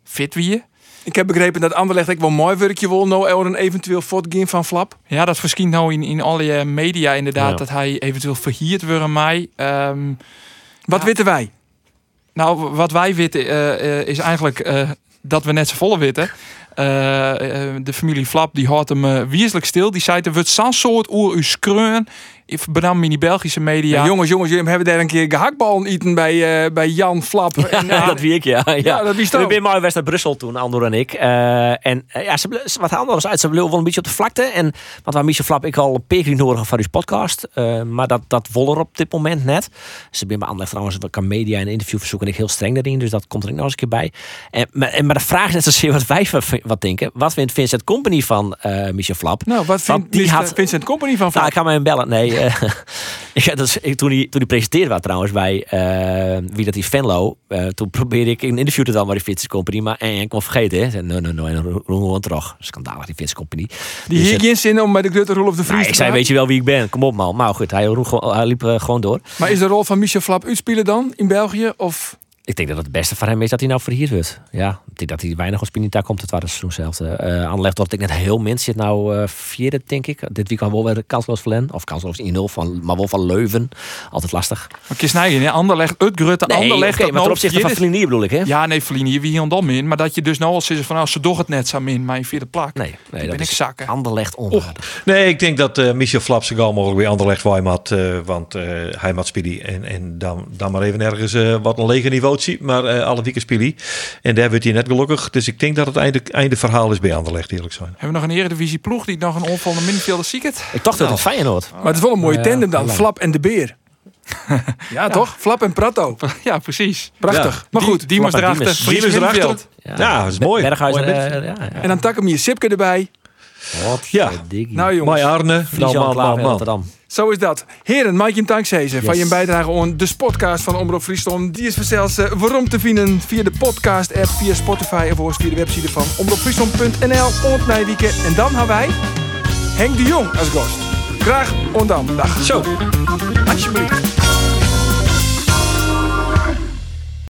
fit wie. Ik heb begrepen dat Anderlecht ik wel mooi werkje wil. Nou, er een eventueel voortgaan van Flap. Ja, dat verschijnt nou in, in alle eh, media inderdaad. Ja. Dat hij eventueel verhierd wordt mij. Ehm, Wat weten wij? nou, wat wij weten eh, eh, is eigenlijk eh, dat we net z'n volle weten. Eh, eh, de familie Flap die houdt hem uh, stil. Die zei er wordt zo'n soort oer u skreun. Benam in die Belgische media. Ja. jongens, jongens, jullie hebben daar een keer gehaktbal eten bij, eh, bij Jan Flap. En, Ja, dat wie ik, ja. ja. dat We ook. zijn maar wedstrijd Brussel toen, Andor en ik. Eh, en eh, ja, ze, wat anders uit. Ze bleven wel een beetje op de vlakte. En wat waar Michel Flap ik al een peking nodig van uw podcast. Eh, maar dat, dat wil er op dit moment net. Ze ben bij Anderlecht trouwens, wat kan media en interview verzoeken. Ik heel streng daarin. Dus dat komt er ook nog eens een keer bij. En, maar, en, maar de vraag is net zozeer wat wij van- wat denken. Wat vindt Vincent Company van eh, Michel Flap? Nou, wat vindt die had- Vincent Company van Flap? Nou, ik ga mij hem bellen. Nee, eh, ik, dat is, ik, toen, hij, toen hij presenteerde was trouwens bij eh, wie dat is Venlo. eh, toen probeerde ik een interview te doen bij die Fitness Company. Maar en, ik kon vergeten. hè. Nee, nee, nee. Gewoon terug. Schandalig, die Fitness Company. die Dus, hier eh, geen zin om bij de Grutte Rol of de Vries nou, ik zei, weet je wel wie ik ben? Kom op man. Maar goed, hij, hij liep gewoon door. Maar is de rol van Michel Flap uitspelen dan in België? Of Ik denk dat het beste voor hem is dat hij nou verhierd wordt. Ja, ik denk dat hij weinig op Spinita komt. Het was het seizoen zelf. Uh, Aanleg dat ik net heel min zit nou eh vierde, denk ik. Dit weekend wel weer kansloos verlen. Of kansloos 1-0, van, maar wel van Leuven. Altijd lastig. Maar Kies Nijgen, ja, Anderlecht, het Grutte, Nee, Anderlecht. oké, dat maar ten nou opzichte van Flinier bedoel ik, hè? Ja, nee, Verlini, wie hier dan min. Maar dat je dus nou al zegt van, nou, ze doch het net zo min, maar in vierde plak. Nee, nee dat ben is ik zakken. Anderlecht onwaardig. Nee, ik denk dat eh, Michel Flap zich al mogelijk bij Anderlecht had. eh, want eh, hij maakt spelen. En, en dan, dan maar even ergens wat een lege niveau ziet. Maar eh, alle dikke spelen. En daar werd hij net gelukkig. Dus ik denk dat het einde, einde verhaal is bij Anderlecht, eerlijk zijn. Hebben we nog een eredivisie ploeg die nog een onvallende middenvelder ziet het? Ik dacht dat het Feyenoord. Maar het is wel een mooie Ja, tandem dan. ja. Flap en de Beer. ja, toch? Flap en Prato. Ja, precies. Prachtig. Maar goed. Die moest erachter. Diemers. Fries Diemers erachter. middenveld. Ja, dat is mooi. Berghuis. Mooi eh, ja, ja. En dan tak hem hier Sipke erbij. Wat Ja. Nou jongens, Arne. Nou, man, man. Rotterdam. zo is dat. Heren, Mike en van Yes. je bijdrage aan de podcast van Omroep Friesland. Die is vanzelfs eh, waarom te vinden via de podcast app, via Spotify of via de website van omroepfriesland.nl. Ontnijwieken. En dan hebben wij Henk de Jong als gast. Graag ondam. Dag. Zo. Alsjeblieft.